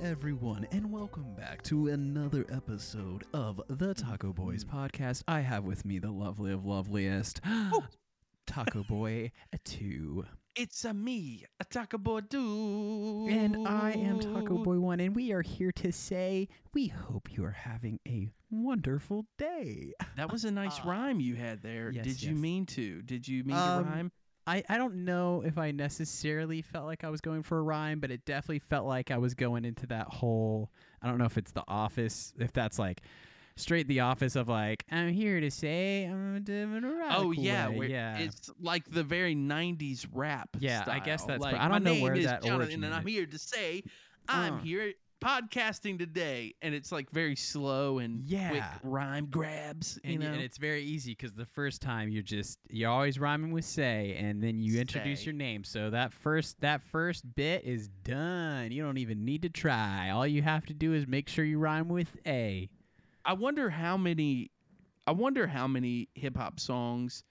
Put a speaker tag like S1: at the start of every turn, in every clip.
S1: everyone, and welcome back to another episode of the Taco Boys podcast. I have with me the lovely of loveliest, Taco Boy 2.
S2: It's a me, a Taco Boy 2.
S1: And I am Taco Boy 1, and we are here to say we hope you are having a wonderful day.
S2: That was a nice rhyme you had there.
S1: Yes,
S2: Did you mean to? Did you mean
S1: Um,
S2: to rhyme?
S1: I, I don't know if I necessarily felt like I was going for a rhyme, but it definitely felt like I was going into that whole. I don't know if it's the office, if that's like straight the office of like, I'm here to say I'm doing a radical
S2: Oh yeah,
S1: way." yeah.
S2: It's like the very '90s rap.
S1: Yeah, I guess that's-
S2: Like,
S1: but I don't
S2: my
S1: know
S2: name
S1: where
S2: is
S1: that
S2: Jonathan, and I'm here to say I'm
S1: Uh.
S2: here podcasting today, and it's like very slow and
S1: Yeah.
S2: quick rhyme grabs. You
S1: and,
S2: know,
S1: and it's very easy because the first time you're just you're always rhyming with say, and then you introduce your name. So that first that first bit is done. You don't even need to try. All you have to do is make sure you rhyme with a.
S2: I wonder how many I wonder how many hip hop songs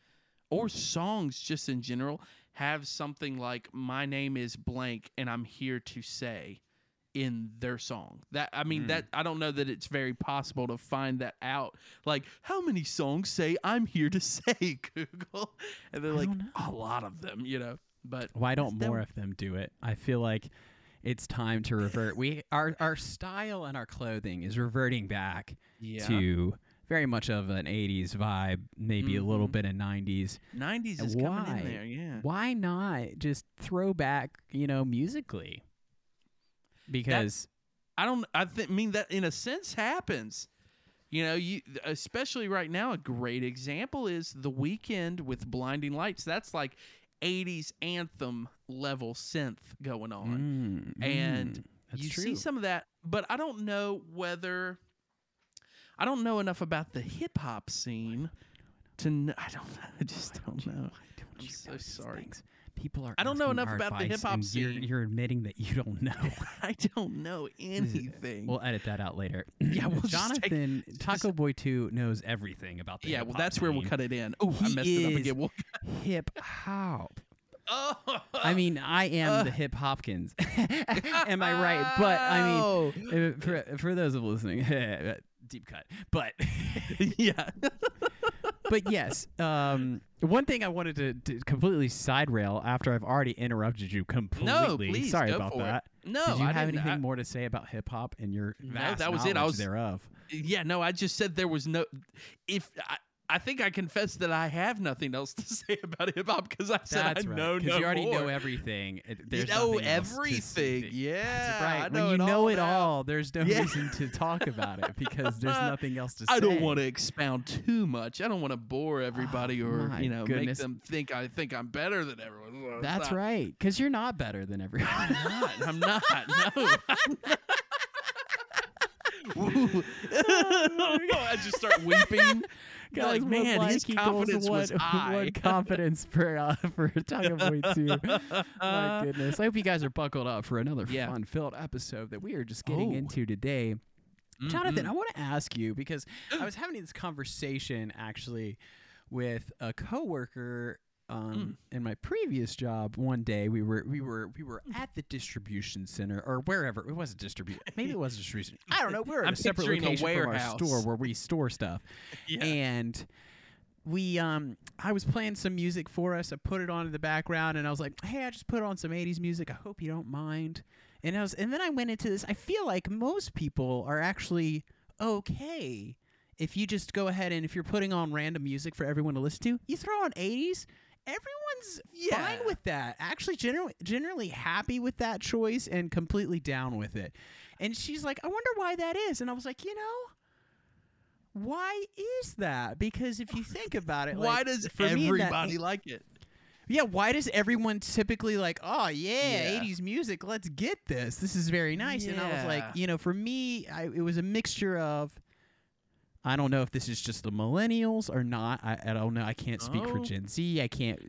S2: or songs just in general have something like my name is blank and I'm here to say in their song. That I mean
S1: Mm.
S2: that I don't know that it's very possible to find that out. Like how many songs say I'm here to say Google? And they're
S1: I
S2: like a lot of them, you know. But
S1: Why don't
S2: that-
S1: more of them do it? I feel like it's time to revert. we our our style and our clothing is reverting back
S2: yeah.
S1: to very much of an 80s vibe, maybe a little
S2: Mhm.
S1: bit of 90s.
S2: 90s is
S1: Why?
S2: coming in there, yeah.
S1: Why not just throw back, you know, musically? Because
S2: I don't. I think. mean that in a sense happens. You know, you especially right now. A great example is the Weeknd with Blinding Lights. That's like '80s anthem level synth going on.
S1: Mm,
S2: and
S1: mm,
S2: you
S1: true.
S2: see some of that, but I don't know whether. I don't know enough about the hip hop scene to. Kn- I don't. I just don't know. I'm so
S1: know
S2: sorry.
S1: People are.
S2: I don't know enough about the
S1: and You're,
S2: scene.
S1: you're admitting that you don't know.
S2: I don't know anything.
S1: we'll edit that out later.
S2: Yeah, we'll just take-
S1: Jonathan Taco Boy Two knows everything about the. Hip hop.
S2: Yeah, well, that's where we'll cut it in. Oh, I
S1: He
S2: messed it up again. We'll
S1: hip hop.
S2: Oh,
S1: I mean, I am
S2: Uh.
S1: the hip Hopkins. am I right? But I mean, uh, for for those of listening, deep cut. But
S2: yeah.
S1: But yes, um, one thing I wanted to, to completely side rail after I've already interrupted you completely.
S2: No, please,
S1: Sorry
S2: go
S1: about
S2: for it.
S1: that.
S2: No,
S1: Did you
S2: I
S1: have anything
S2: I-
S1: more to say about hip hop and your
S2: No, that was it. I was-
S1: thereof?
S2: Yeah, no, I just said there was no. If I, I think I confess that I have nothing else to say about hip hop because I said
S1: That's
S2: I
S1: right.
S2: know
S1: Because
S2: no
S1: you already know everything. It-
S2: You
S1: There's
S2: know
S1: nothing else to
S2: everything. Yeah,
S1: That's right.
S2: I know
S1: when you
S2: it
S1: know
S2: all
S1: it
S2: now.
S1: all, there's no
S2: Yeah.
S1: reason to talk about it because there's nothing else to say.
S2: I don't want to expound too much. I don't want to bore oh everybody or
S1: Oh, my
S2: you know
S1: goodness.
S2: make them think I think I'm better than everyone.
S1: That's
S2: not-
S1: right. Because you're not better than everyone.
S2: I'm not. I'm not. No. I'm not. I just start weeping.
S1: Guys,
S2: like, man,
S1: one
S2: his confidence
S1: one,
S2: was high.
S1: One confidence per uh, for Taco Boy Two. My goodness! I hope you guys are buckled up for another
S2: Yeah.
S1: fun-filled episode that we are just getting
S2: Oh.
S1: into today. Jonathan,
S2: Mhm.
S1: I want to ask you because I was having this conversation actually with a coworker um, in my previous job. One day we were we were we were at the distribution center or wherever it was a distribution. Maybe it was a distribution. I don't know. We were at a separate
S2: picturing a
S1: location from our store where we store stuff,
S2: Yeah.
S1: and. We um I was playing some music for us. I put it on in the background and I was like, "Hey, I just put on some 80s music. I hope you don't mind." And I was and then I went into this. I feel like most people are actually okay if you just go ahead and if you're putting on random music for everyone to listen to, you throw on 80s, everyone's fine with that. Actually generally generally happy with that choice and completely down with it. And she's like, "I wonder why that is." And I was like, "You know, why is that? Because if you think about it,
S2: Why
S1: like,
S2: does
S1: me, that
S2: everybody like it?
S1: yeah, why does everyone typically like, oh yeah,
S2: Yeah.
S1: 80s music, let's get this. This is very nice. And I was like, you know, for me, I, it was a mixture of I don't know if this is just the millennials or not. I, I don't know. I can't speak for
S2: Oh.
S1: Gen Z. I can't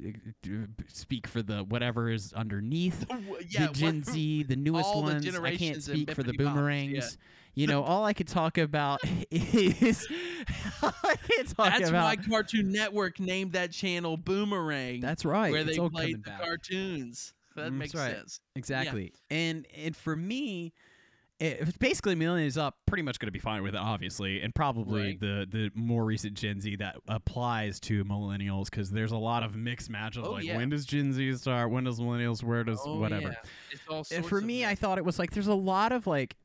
S1: uh, speak for the whatever is underneath
S2: yeah,
S1: the Gen Z, the newest
S2: all the
S1: ones. I can't speak for the boomerangs.
S2: yeah.
S1: You know, all I could talk about is I can't talk
S2: That's
S1: about.
S2: why Cartoon Network named that channel Boomerang.
S1: that's right.
S2: where
S1: it's
S2: they played the
S1: back.
S2: cartoons. That
S1: Mm,
S2: makes
S1: right.
S2: sense.
S1: Exactly. And and for me, it, basically millennials up pretty much going to be fine with it obviously and probably
S2: Right.
S1: the the more recent gen z that applies to millennials because there's a lot of mixed match of
S2: Oh,
S1: like
S2: yeah.
S1: when does gen z start when does millennials where does
S2: Oh,
S1: whatever
S2: yeah. It's all
S1: and for me i thought it was like there's a lot of like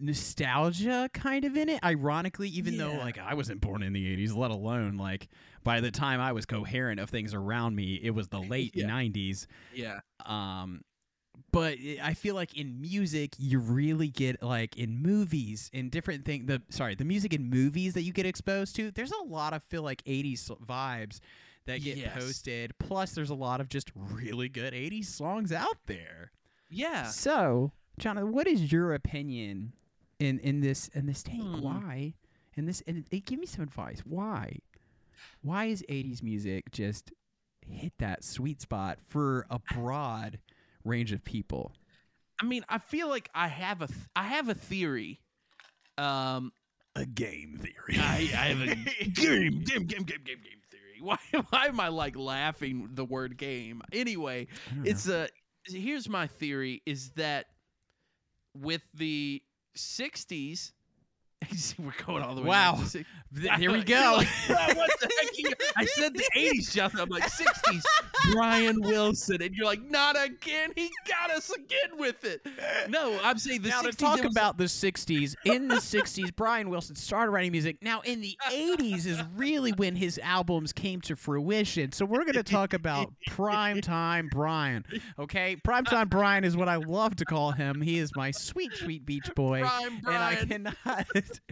S1: nostalgia kind of in it ironically even though like i wasn't born in the 80s let alone like by the time i was coherent of things around me it was the late
S2: Yeah.
S1: 90s
S2: yeah,
S1: um but i feel like in music you really get like in movies in different thing the sorry the music in movies that you get exposed to there's a lot of feel like 80s vibes that get
S2: Yes.
S1: posted plus there's a lot of just really good 80s songs out there
S2: yeah.
S1: so jonathan what is your opinion in in this in this take
S2: Hmm.
S1: why in this and give me some advice why why is 80s music just hit that sweet spot for a broad range of people
S2: I mean, I feel like I have a th- I have a theory. Um,
S1: a game theory
S2: I, I have a game, game, game, game, game, game theory. Why, why am I like laughing the word game? Anyway, it's a. Here's my theory: is that with the '60s, we're going all the way.
S1: Wow. here we go
S2: like, what the heck? I said the 80s, Jeff. I'm like, 60s, Brian Wilson. And you're like, not again. He got us again with it. No, I'm saying the
S1: now
S2: 60s.
S1: to talk
S2: was-
S1: about the 60s in the 60s brian wilson started writing music now in the 80s is really when his albums came to fruition so we're going to talk about prime time brian okay prime time brian is what i love to call him he is my sweet sweet beach boy
S2: Prime
S1: and i
S2: Brian.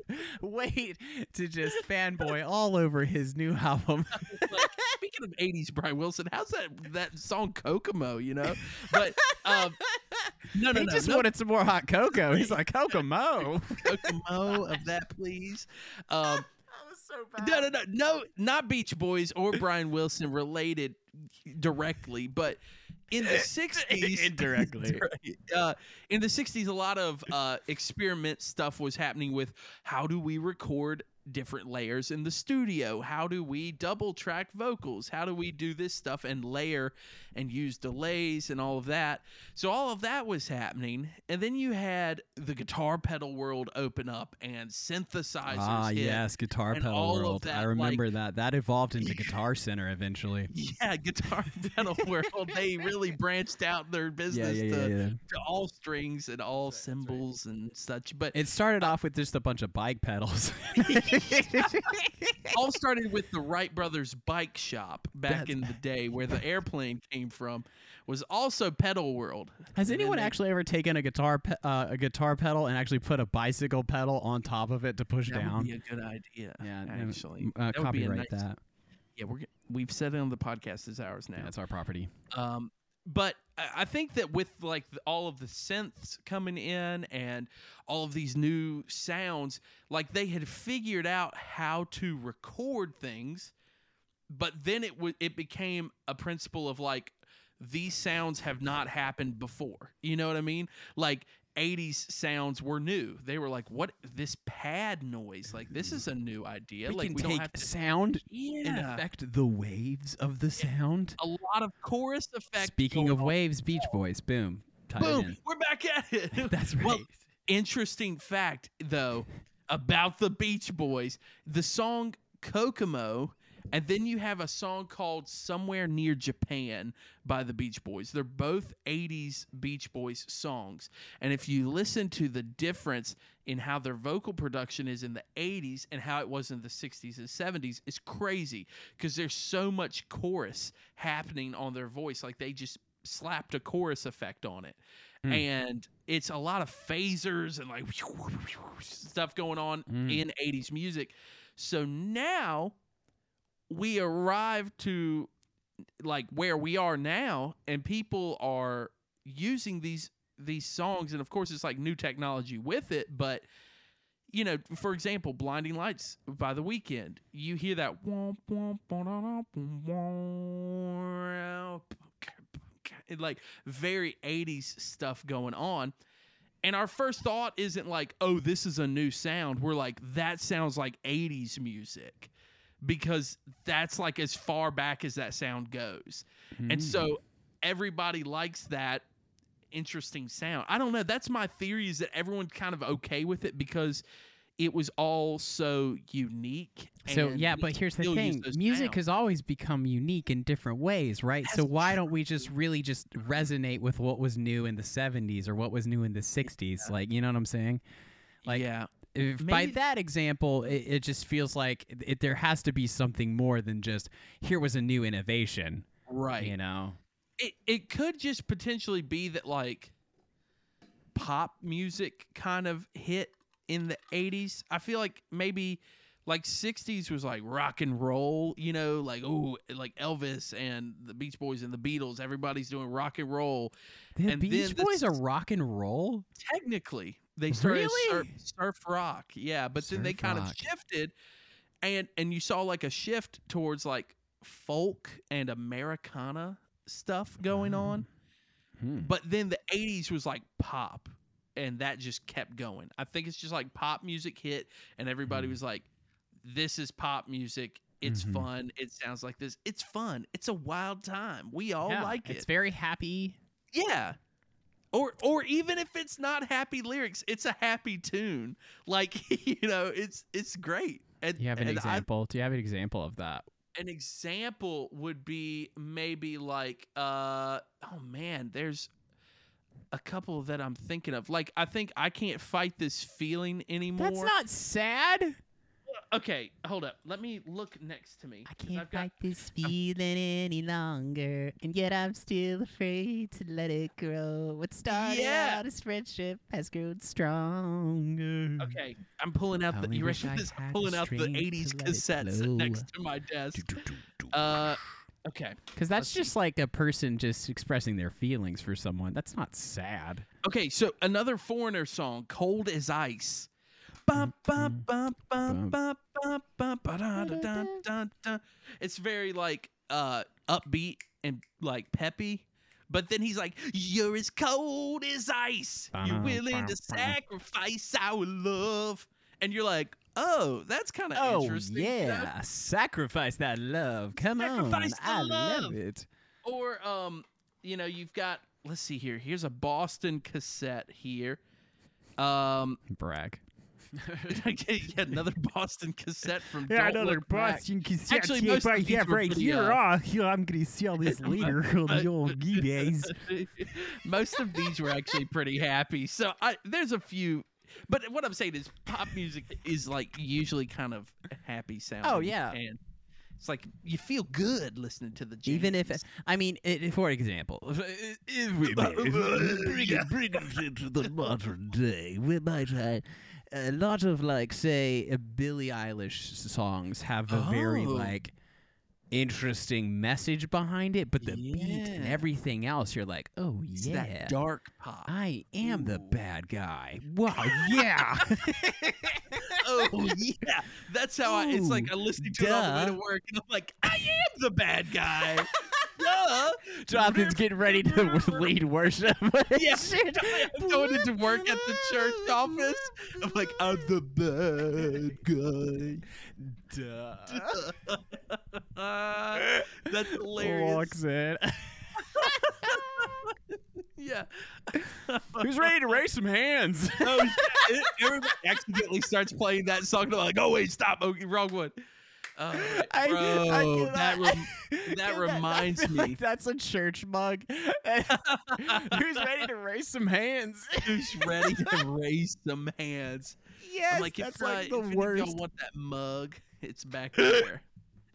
S1: wait to just fanboy all over his new album
S2: Speaking of 80s Brian Wilson, how's that that song Kokomo, you know? But um no no
S1: he
S2: no,
S1: just
S2: no
S1: wanted some more hot cocoa he's like kokomo
S2: Kokomo of that please. Um
S1: that was so bad.
S2: no no no no not Beach Boys or Brian Wilson related directly, but in the 60s
S1: Indirectly.
S2: uh, in the 60s a lot of uh, experiment stuff was happening with how do we record different layers in the studio how do we double track vocals how do we do this stuff and layer and use delays and all of that so all of that was happening and then you had the guitar pedal world open up and synthesizers
S1: Ah,
S2: hit.
S1: yes, Guitar Pedal World.
S2: that,
S1: I
S2: like-
S1: remember that. That evolved into Guitar Center eventually.
S2: yeah guitar pedal world they really branched out their business
S1: yeah, yeah,
S2: to,
S1: yeah.
S2: to all strings and all cymbals and such but
S1: It started off with just a bunch of bike pedals.
S2: all started with the Wright brothers bike shop back
S1: That's-
S2: in the day where the airplane came from was also pedal world
S1: Has
S2: And
S1: anyone
S2: they-
S1: actually ever taken a guitar pe- uh, a guitar pedal and actually put a bicycle pedal on top of it to push
S2: that
S1: down?
S2: would be a good idea
S1: yeah, no,
S2: actually
S1: uh,
S2: that would be a
S1: copyright
S2: nice-
S1: that.
S2: yeah we're we've said it on the podcast is ours now
S1: Yeah, it's our property.
S2: Um, but I think that with like all of the synths coming in and all of these new sounds, like they had figured out how to record things, but then it was it became a principle of like these sounds have not happened before. You know what I mean? Like 80s sounds were new. They were like, what this pad noise? Like this is a new idea.
S1: we
S2: like
S1: can
S2: we
S1: take
S2: don't have to
S1: sound and affect the waves of the sound.
S2: a lot of chorus effect.
S1: Speaking of
S2: on.
S1: waves, Beach Boys. Boom. Tie
S2: boom, we're back at it.
S1: That's right.
S2: Well, interesting fact though about the Beach Boys, the song Kokomo, and then you have a song called Somewhere Near Japan by the Beach Boys. They're both 80s Beach Boys songs. And if you listen to the difference in how their vocal production is in the 80s and how it was in the 60s and 70s, it's crazy because there's so much chorus happening on their voice. Like they just slapped a chorus effect on it.
S1: Hmm.
S2: And it's a lot of phasers and like stuff going on
S1: Mm.
S2: in 80s music. So now we arrive to like where we are now and people are using these these songs and of course it's like new technology with it but you know for example blinding lights by the Weeknd you hear that like very 80s stuff going on and our first thought isn't like oh this is a new sound. We're like that sounds like 80s music because that's like as far back as that sound goes and
S1: Mm.
S2: so everybody likes that interesting sound. I don't know. That's my theory is that everyone's kind of okay with it because it was all so unique.
S1: So
S2: and
S1: yeah, but here's the thing: music
S2: sounds.
S1: has always become unique in different ways, right? so
S2: That's
S1: why don't we just really just resonate with what was new in the '70s or what was new in the '60s? Like, you know what I'm saying? Like,
S2: yeah.
S1: If by
S2: Maybe-
S1: that example, it, it just feels like it, it- there has to be something more than just here was a new innovation.
S2: Right.
S1: You know?
S2: it it could just potentially be that like pop music kind of hit in the 80s i feel like maybe like 60s was like rock and roll you know like oh like elvis and the beach boys and the beatles everybody's doing rock and roll
S1: The
S2: And
S1: Beach Boys are rock and roll.
S2: technically they started surf,
S1: Really?
S2: surf rock yeah but then they kind
S1: rock.
S2: of shifted and and you saw like a shift towards like folk and americana stuff going on
S1: Hmm.
S2: but then the 80s was like pop and that just kept going i think it's just like pop music hit and everybody
S1: Mhm.
S2: was like this is pop music it's
S1: Mhm.
S2: fun it sounds like this it's fun it's a wild time we all
S1: Yeah,
S2: like it.
S1: It's very happy.
S2: yeah or or even if it's not happy lyrics it's a happy tune like you know it's it's great and,
S1: Do you have an
S2: and I-
S1: example? Do you have an example of that?
S2: an example would be maybe like uh oh man there's a couple that i'm thinking of like i think i can't fight this feeling anymore
S1: That's not sad.
S2: Okay hold up let me look next to me
S3: I can't
S2: I've got-
S3: fight this feeling any longer, and yet I'm still afraid to let it grow. What started
S2: Yeah.
S3: out as friendship has grown stronger.
S2: okay i'm pulling out the you
S1: wish
S2: ready
S1: I
S2: this i'm pulling out the 80s
S3: let
S2: cassettes next to my desk uh okay
S1: Because that's
S2: Let's see.
S1: just like a person just expressing their feelings for someone. That's not sad.
S2: Okay, so another foreigner song, "Cold as Ice." It's very like uh upbeat and like peppy, but then he's like, "You're as cold as ice. You're willing to sacrifice our love," and you're like, "Oh, that's kind of
S1: Oh
S2: interesting."
S1: yeah, sacrifice that love. Come
S2: Sacrifice
S1: on, I love
S2: love.
S1: it.
S2: Or um, you know, you've got. Let's see here. Here's a Boston cassette here. Um,
S1: Brag.
S2: yeah, another Boston cassette from
S4: Yeah,
S2: Don't
S4: another
S2: Look Back.
S4: Boston cassette
S2: Actually,
S4: tape
S2: most of
S4: I
S2: these
S4: have
S2: were
S4: right
S2: pretty,
S4: here.
S2: uh,
S4: Ah, here, I'm gonna sell this later on the old eBays.
S2: Most of these were actually pretty happy. So I there's a few, but what I'm saying is pop music is like usually kind of happy sounding.
S1: Oh, yeah.
S2: and it's like you feel good listening to the
S1: Even if. I mean, i for example, if, if we may, bring it, bring it into the modern day, we might uh, a lot of like, say, uh, Billie Eilish songs have a very
S2: Oh.
S1: like interesting message behind it, but the beat and
S2: Yeah.
S1: everything else, you're like, oh
S2: It's
S1: yeah.
S2: that dark pop.
S1: I am the
S2: Ooh.
S1: bad guy. Wow, yeah.
S2: oh yeah, that's how I. It's like
S1: Ooh,
S2: I listening to it on the way to
S1: duh.
S2: work, and I'm like, I am the bad guy. Duh.
S1: Jonathan's getting ready to lead worship.
S2: Yeah, I'm going into work at the church office. I'm like, I'm the bad guy. Duh. That's hilarious.
S1: Walks in.
S2: Yeah.
S1: Who's ready to raise some hands?
S2: Oh, shit. Everybody accidentally starts playing that song. And I'm like, oh wait, stop. Oh, wrong one. Oh,
S1: I-
S2: bro,
S1: I
S2: that rem- that reminds
S1: feel
S2: me.
S1: like that's a church mug. Who's ready to raise some hands?
S2: who's ready to raise some hands?
S1: Yes,
S2: I'm like,
S1: that's
S2: if, uh,
S1: like the
S2: if
S1: worst.
S2: y'all want that mug, it's back there.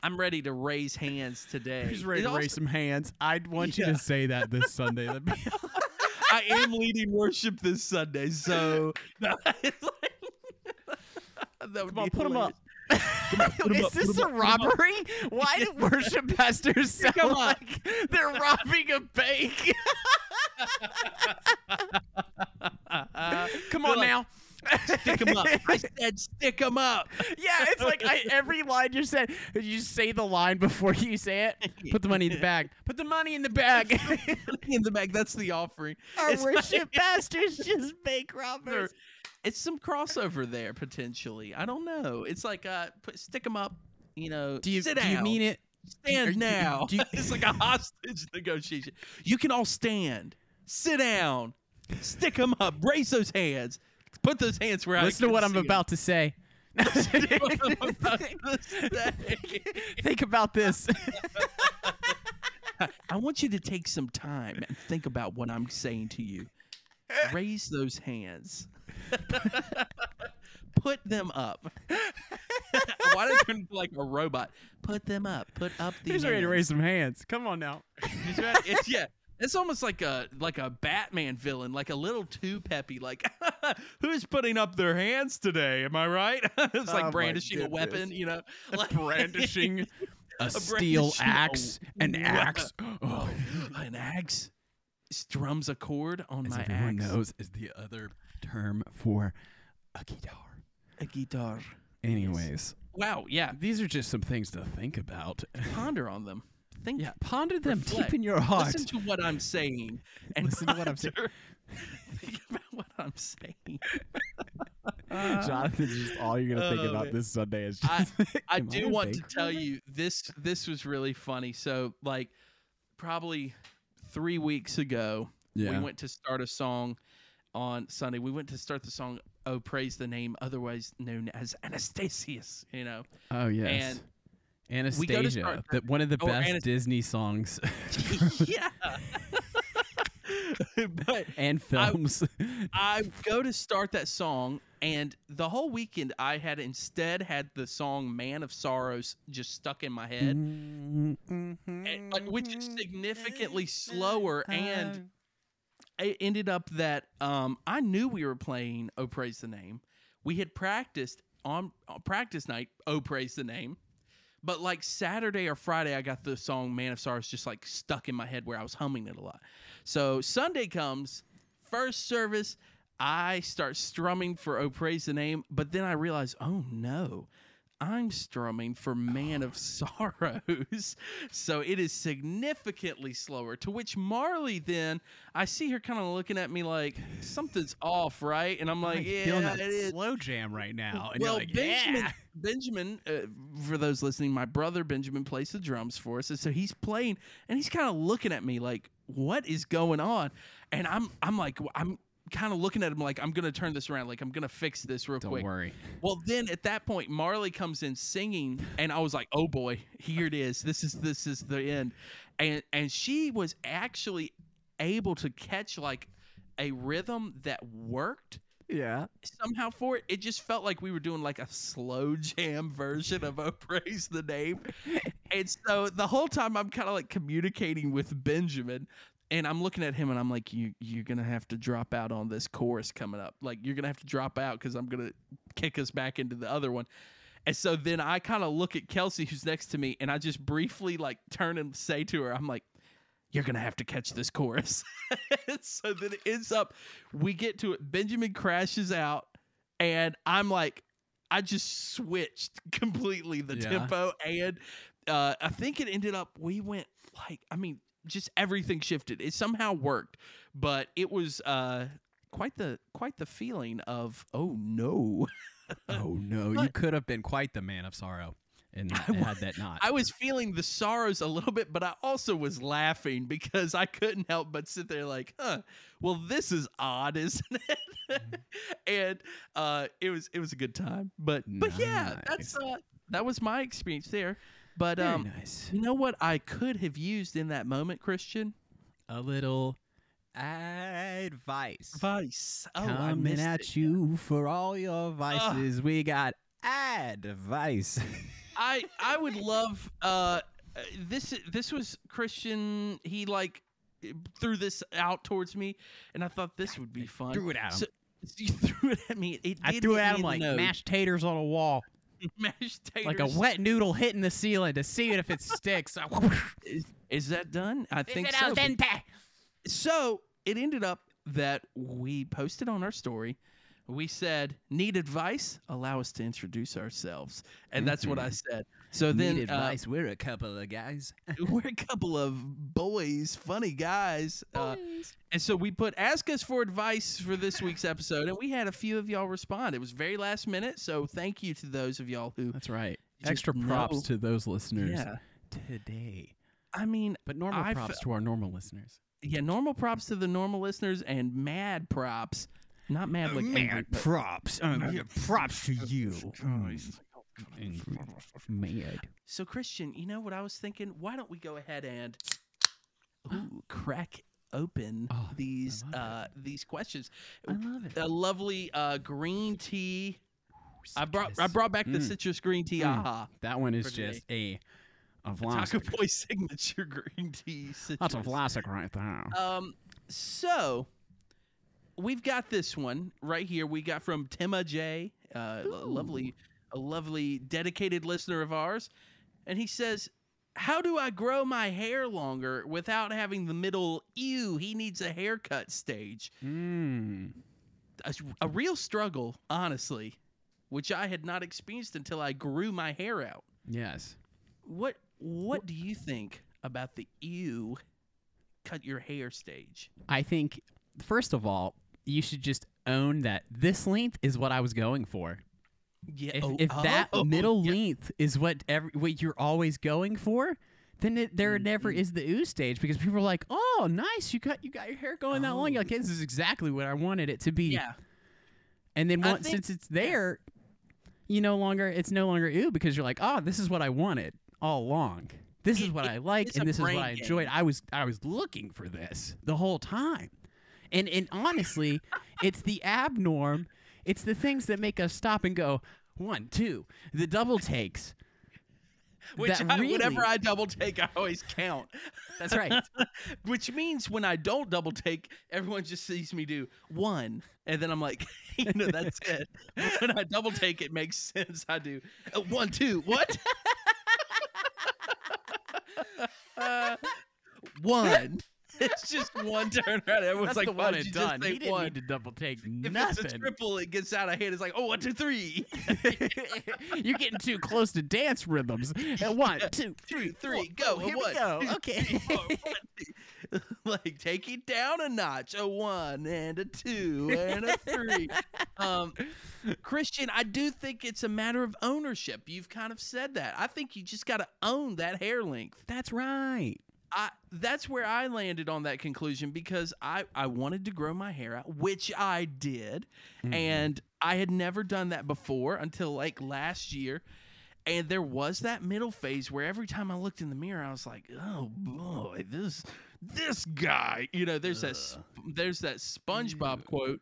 S2: I'm ready to raise hands today.
S1: Who's ready
S2: It
S1: to
S2: also-
S1: raise some hands? I'd want you to say that this Sunday. Be-
S2: I am leading worship this Sunday, so no, like- that
S1: Come on,
S2: be
S1: them up. Is this a
S2: up, put 'em up.
S1: robbery? Why do worship pastors sound
S2: Come on.
S1: like they're robbing a bank? Come on
S2: like,
S1: now.
S2: Stick 'em up. I said stick them up.
S1: Yeah, it's like I, every line you said. You say the line before you say it. Put the money in the bag. Put the money in the bag.
S2: in the back. That's the offering.
S3: Our
S2: It's
S3: worship pastors just bank robbers.
S2: It's some crossover there potentially. I don't know. It's like uh, put, them up. You know,
S1: do you
S2: sit
S1: do you mean it?
S2: stand
S1: you-
S2: now?
S1: do you-
S2: it's like a hostage negotiation. You can all stand. sit down, stick them up, raise those hands, put those hands where I
S1: Listen to what I'm
S2: see 'em.
S1: about to say.
S2: What I'm about to say.
S1: Think about this.
S2: I want you to take some time and think about what I'm saying to you. Raise those hands. Put them up. Why don't you turn into like a robot? Put them up. Put up the.
S1: He's ready to
S2: hands.
S1: raise some hands. Come on now.
S2: He's ready. It's, yeah, it's almost like a like a Batman villain, like a little too peppy. Like, who's putting up their hands today? Am I right? it's
S1: Oh
S2: like
S1: my
S2: brandishing a weapon, you know, like
S1: brandishing a steel
S2: brandishing a
S1: axe, an axe.
S2: Oh,
S1: Oh,
S2: an axe strums a chord on
S1: as
S2: my
S1: everyone
S2: axe.
S1: knows, is the other term for a guitar.
S2: A guitar.
S1: Anyways,
S2: Wow. Yeah.
S1: these are just some things to think about.
S2: Ponder on them. Think.
S1: Yeah, ponder them
S2: Reflect.
S1: deep in your heart.
S2: Listen to what I'm saying. And
S1: Listen to what I'm saying.
S2: Think about what I'm saying.
S4: Jonathan's just all you're gonna think
S2: Oh,
S4: about this Sunday is
S2: I-
S4: just.
S2: I
S4: Am
S2: do
S4: a
S2: want to tell you this. This was really funny. So, like, probably three weeks ago,
S1: yeah.
S2: we went to start a song on Sunday. We went to start the song "Oh Praise the Name," otherwise known as Anastasis. You know,
S1: oh yes.
S2: and we go to
S1: Anastasia,
S2: start-
S1: the, one of the
S2: or
S1: best
S2: Anas-
S1: Disney songs
S2: yeah. but
S1: and films.
S2: I go to start that song, and the whole weekend I had instead had the song "Man of Sorrows" just stuck in my head, mm-hmm. and, like, which is significantly slower and mm-hmm. It ended up that um, I knew we were playing "Oh Praise the Name." We had practiced on, on practice night "Oh Praise the Name," but like Saturday or Friday, I got the song "Man of Sorrows" just like stuck in my head where I was humming it a lot. So Sunday comes, first service, I start strumming for "Oh Praise the Name," but then I realize, oh no. I'm strumming for Man of Sorrows. So it is significantly slower. To which Marley then, I see her kind of looking at me like, something's off, right? And I'm like, yeah,
S1: feeling that
S2: it is.
S1: slow jam right now. And
S2: well,
S1: like,
S2: Benjamin,
S1: yeah.
S2: Benjamin, uh, for those listening, my brother Benjamin plays the drums for us, and so he's playing, and he's kind of looking at me like, "What is going on?" And I'm, I'm like, I'm kind of looking at him like, I'm gonna turn this around, like I'm gonna fix this real quick.
S1: Don't worry.
S2: Well, then at that point, Marley comes in singing, and I was like, "Oh boy, here it is. This is this is the end," and and she was actually able to catch like a rhythm that worked
S4: Yeah.
S2: somehow for it. It just felt like we were doing like a slow jam version of "Oh Praise the Name," and so the whole time I'm kind of like communicating with Benjamin. And I'm looking at him and I'm like, you, you're going to have to drop out on this chorus coming up. Like, you're going to have to drop out because I'm going to kick us back into the other one. And so then I kind of look at Kelsey, who's next to me, and I just briefly like turn and say to her, I'm like, you're going to have to catch this chorus. So then it ends up, we get to it. Benjamin crashes out, and I'm like, I just switched completely the
S1: Yeah.
S2: tempo. And uh, I think it ended up, we went like, I mean, just everything shifted. It somehow worked, but it was uh, quite the quite the feeling of oh no.
S1: Oh no, you could have been quite the man of sorrow, and had that not.
S2: I was feeling the sorrows a little bit, but I also was laughing because I couldn't help but sit there like, huh, well, this is odd, isn't it? and uh, it was it was a good time. But but yeah, that's uh, that was my experience there. But
S1: Very
S2: um,
S1: nice.
S2: you know what I could have used in that moment, Christian?
S1: A little advice.
S2: Advice. Oh, I
S1: Coming
S2: missed
S1: at
S2: it.
S1: you for all your vices. We got advice.
S2: I I would love uh uh, this this was Christian he like threw this out towards me and I thought this would be fun.
S1: threw it at him.
S2: So, you threw it at me. It
S1: I threw it at him like
S2: nose.
S1: mashed taters on a wall,
S2: mashed taters.
S1: like a wet noodle hitting the ceiling to see if it sticks.
S2: Is, is that done? I think
S3: it
S2: so.
S3: al dente?
S2: So it ended up that we posted on our story. We said, "Need advice? Allow us to introduce ourselves," and that's what I mm-hmm. said. So then,
S1: Need
S2: uh,
S1: advice. We're a couple of guys.
S2: we're a couple of boys, funny guys. Uh, and so we put ask us for advice for this week's episode, and we had a few of y'all respond. It was very last minute, so thank you to those of y'all who.
S1: That's right. Extra props
S2: know-
S1: to those listeners
S2: Yeah,
S1: today.
S2: I mean,
S1: But normal
S2: I
S1: props
S2: fe-
S1: to our normal listeners.
S2: yeah, normal props to the normal listeners and mad props. Not mad like angry,
S4: Mad
S2: but-
S4: props. Um, yeah, props to you. Mad.
S2: So Christian, you know what I was thinking? Why don't we go ahead and ooh, crack open
S1: Oh,
S2: these uh these questions.
S1: I love it.
S2: A lovely uh green tea. I brought I brought back the
S4: Mm.
S2: citrus green tea.
S4: Mm.
S2: Aha.
S4: That one is just a a
S2: Taco Boy signature green tea citrus.
S4: That's a Vlasic right there.
S2: Um, so we've got this one right here. We got from Timma J, uh, lovely, a lovely dedicated listener of ours, and he says, "How do I grow my hair longer without having the middle ew? He needs a haircut stage.
S4: Mm.
S2: A, a real struggle, honestly, which I had not experienced until I grew my hair out.
S4: Yes.
S2: What What do you think about the ew? Cut your hair stage.
S1: I think first of all, you should just own that this length is what I was going for.
S2: Yeah.
S1: If,
S2: oh,
S1: if that
S2: oh,
S1: middle
S2: yeah.
S1: length is what every what you're always going for, then it, there never
S2: Mhm.
S1: is the ooh stage because people are like, "Oh, nice, you got you got your hair going that long."
S2: Oh.
S1: You're like, "This is exactly what I wanted it to be."
S2: Yeah.
S1: And then once
S2: think-
S1: since it's there, you no longer it's no longer ooh because you're like, "Oh, this is what I wanted all along. This is what
S2: it
S1: I like, and this is what I enjoyed.
S2: game.
S1: I was I was looking for this the whole time." And and honestly, it's the abnorm. It's the things that make us stop and go one, two, the double takes.
S2: Which I, whenever
S1: really-
S2: I double take, I always count.
S1: That's right.
S2: Which means when I don't double take, everyone just sees me do one, and then I'm like, you know, that's it. When I double take, it makes sense. I do uh, one, two, what? uh, one. It's just one turn around. Everyone's
S1: That's
S2: like,
S1: the one and done. He didn't
S2: one?
S1: need to double take
S2: If it's a triple, it gets out of hand. It's like, oh, one, two, three.
S1: You're getting too close to dance rhythms. Uh, One, two,
S2: Two, three,
S1: four.
S2: go.
S1: Oh, here we go.
S2: two,
S1: Okay.
S2: three, four, one, like take it down a notch. A one and a two and a three. um, Christian, I do think it's a matter of ownership. You've kind of said that. I think you just got to own that hair length.
S1: That's right.
S2: I that's where I landed on that conclusion because I I wanted to grow my hair out, which I did,
S1: Mm-hmm.
S2: and I had never done that before until like last year. And there was that middle phase where every time I looked in the mirror, I was like, "Oh boy, this this guy." You know, there's that sp- there's that SpongeBob quote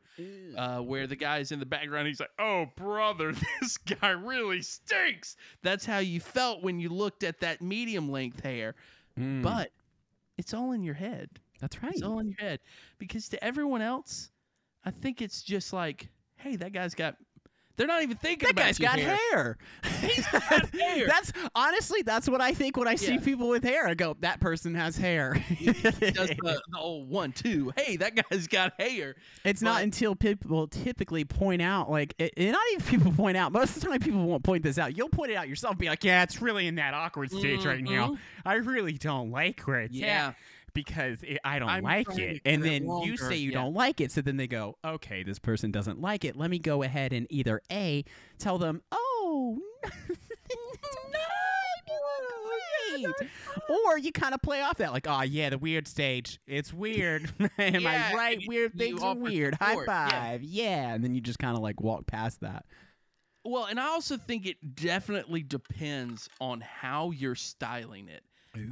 S2: uh, where the guy's in the background. He's like, "Oh brother, this guy really stinks." That's how you felt when you looked at that medium length hair
S1: Mm,
S2: but it's all in your head.
S1: that's right.
S2: It's all in your head because to everyone else, I think it's just like, hey, that guy's got. They're not even thinking
S1: that
S2: about
S1: guy's got
S2: hair.
S1: hair.
S2: got hair.
S1: That's honestly that's what I think when I see
S2: Yeah.
S1: people with hair. I go, that person has hair.
S2: He does the, the old one, two. Hey, that guy's got hair.
S1: It's not until people typically point out, like, it, and not even people point out. Most of the time, people won't point this out. You'll point it out yourself, and be like, "Yeah, it's really in that awkward stage right now.
S2: Mhm.
S1: I really don't like where it's
S2: Yeah.
S1: at because it, I don't
S2: I'm
S1: like it." And
S2: get it
S1: then you say you
S2: yeah.
S1: don't like it, so then they go, "Okay, this person doesn't like it. Let me go ahead and either a tell them, oh." no, great." Or you kind of play off that, like, oh yeah, the weird stage. It's weird. Am
S2: Yeah,
S1: I right?
S2: you-
S1: Weird
S2: you
S1: things are
S2: offer
S1: weird. High
S2: support, yeah.
S1: five. Yeah. And then you just kind of like walk past that.
S2: Well, and I also think it definitely depends on how you're styling it.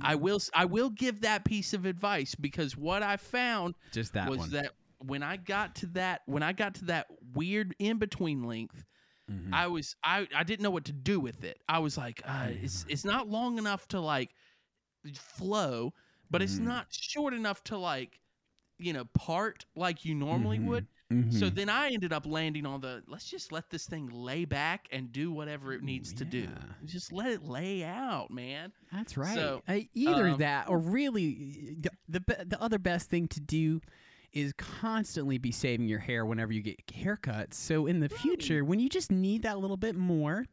S2: I will. I will give that piece of advice because what I found
S1: Just that
S2: was
S1: one.
S2: that when I got to that when I got to that weird in between length,
S1: Mhm.
S2: I was I I didn't know what to do with it. I was like, uh, it's it's not long enough to like flow, but it's
S1: Mhm.
S2: not short enough to like you know part like you normally
S1: Mhm.
S2: would. So
S1: Mhm.
S2: then I ended up landing on the let's just let this thing lay back and do whatever it needs to do. Just let it lay out, man.
S1: That's right.
S2: So,
S1: I, either
S2: um,
S1: that or really the, the the other best thing to do is constantly be saving your hair whenever you get haircuts. So in the future, when you just need that little bit more,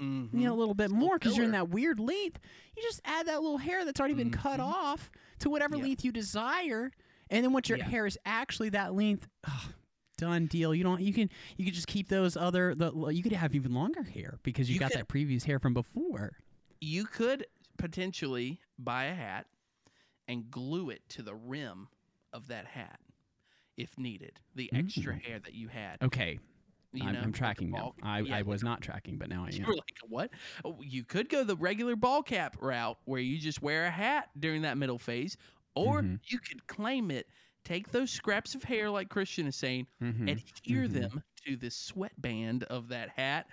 S2: Mhm.
S1: you know, a little bit
S2: It's a little
S1: more because you're in that weird length, you just add that little hair that's already been cut
S2: Mhm.
S1: off to whatever
S2: Yeah.
S1: length you desire, and then once your
S2: Yeah.
S1: hair is actually that length. ugh, Done deal. You don't. You can. You can just keep those other. The, you could have even longer hair because you,
S2: You
S1: got
S2: could-
S1: that previous hair from before.
S2: you could potentially buy a hat and glue it to the rim of that hat if needed. The extra hair that you had.
S1: Okay,
S2: You
S1: I'm,
S2: know,
S1: I'm
S2: like
S1: tracking now.
S2: ball-
S1: I,
S2: yeah,
S1: I was not tracking, but now I
S2: You
S1: am.
S2: were like, what? Oh, you could go the regular ball cap route where you just wear a hat during that middle phase, or
S1: Mhm.
S2: you could claim it, take those scraps of hair, like Christian is saying,
S1: Mhm.
S2: adhere
S1: Mhm.
S2: them to the sweatband of that hat.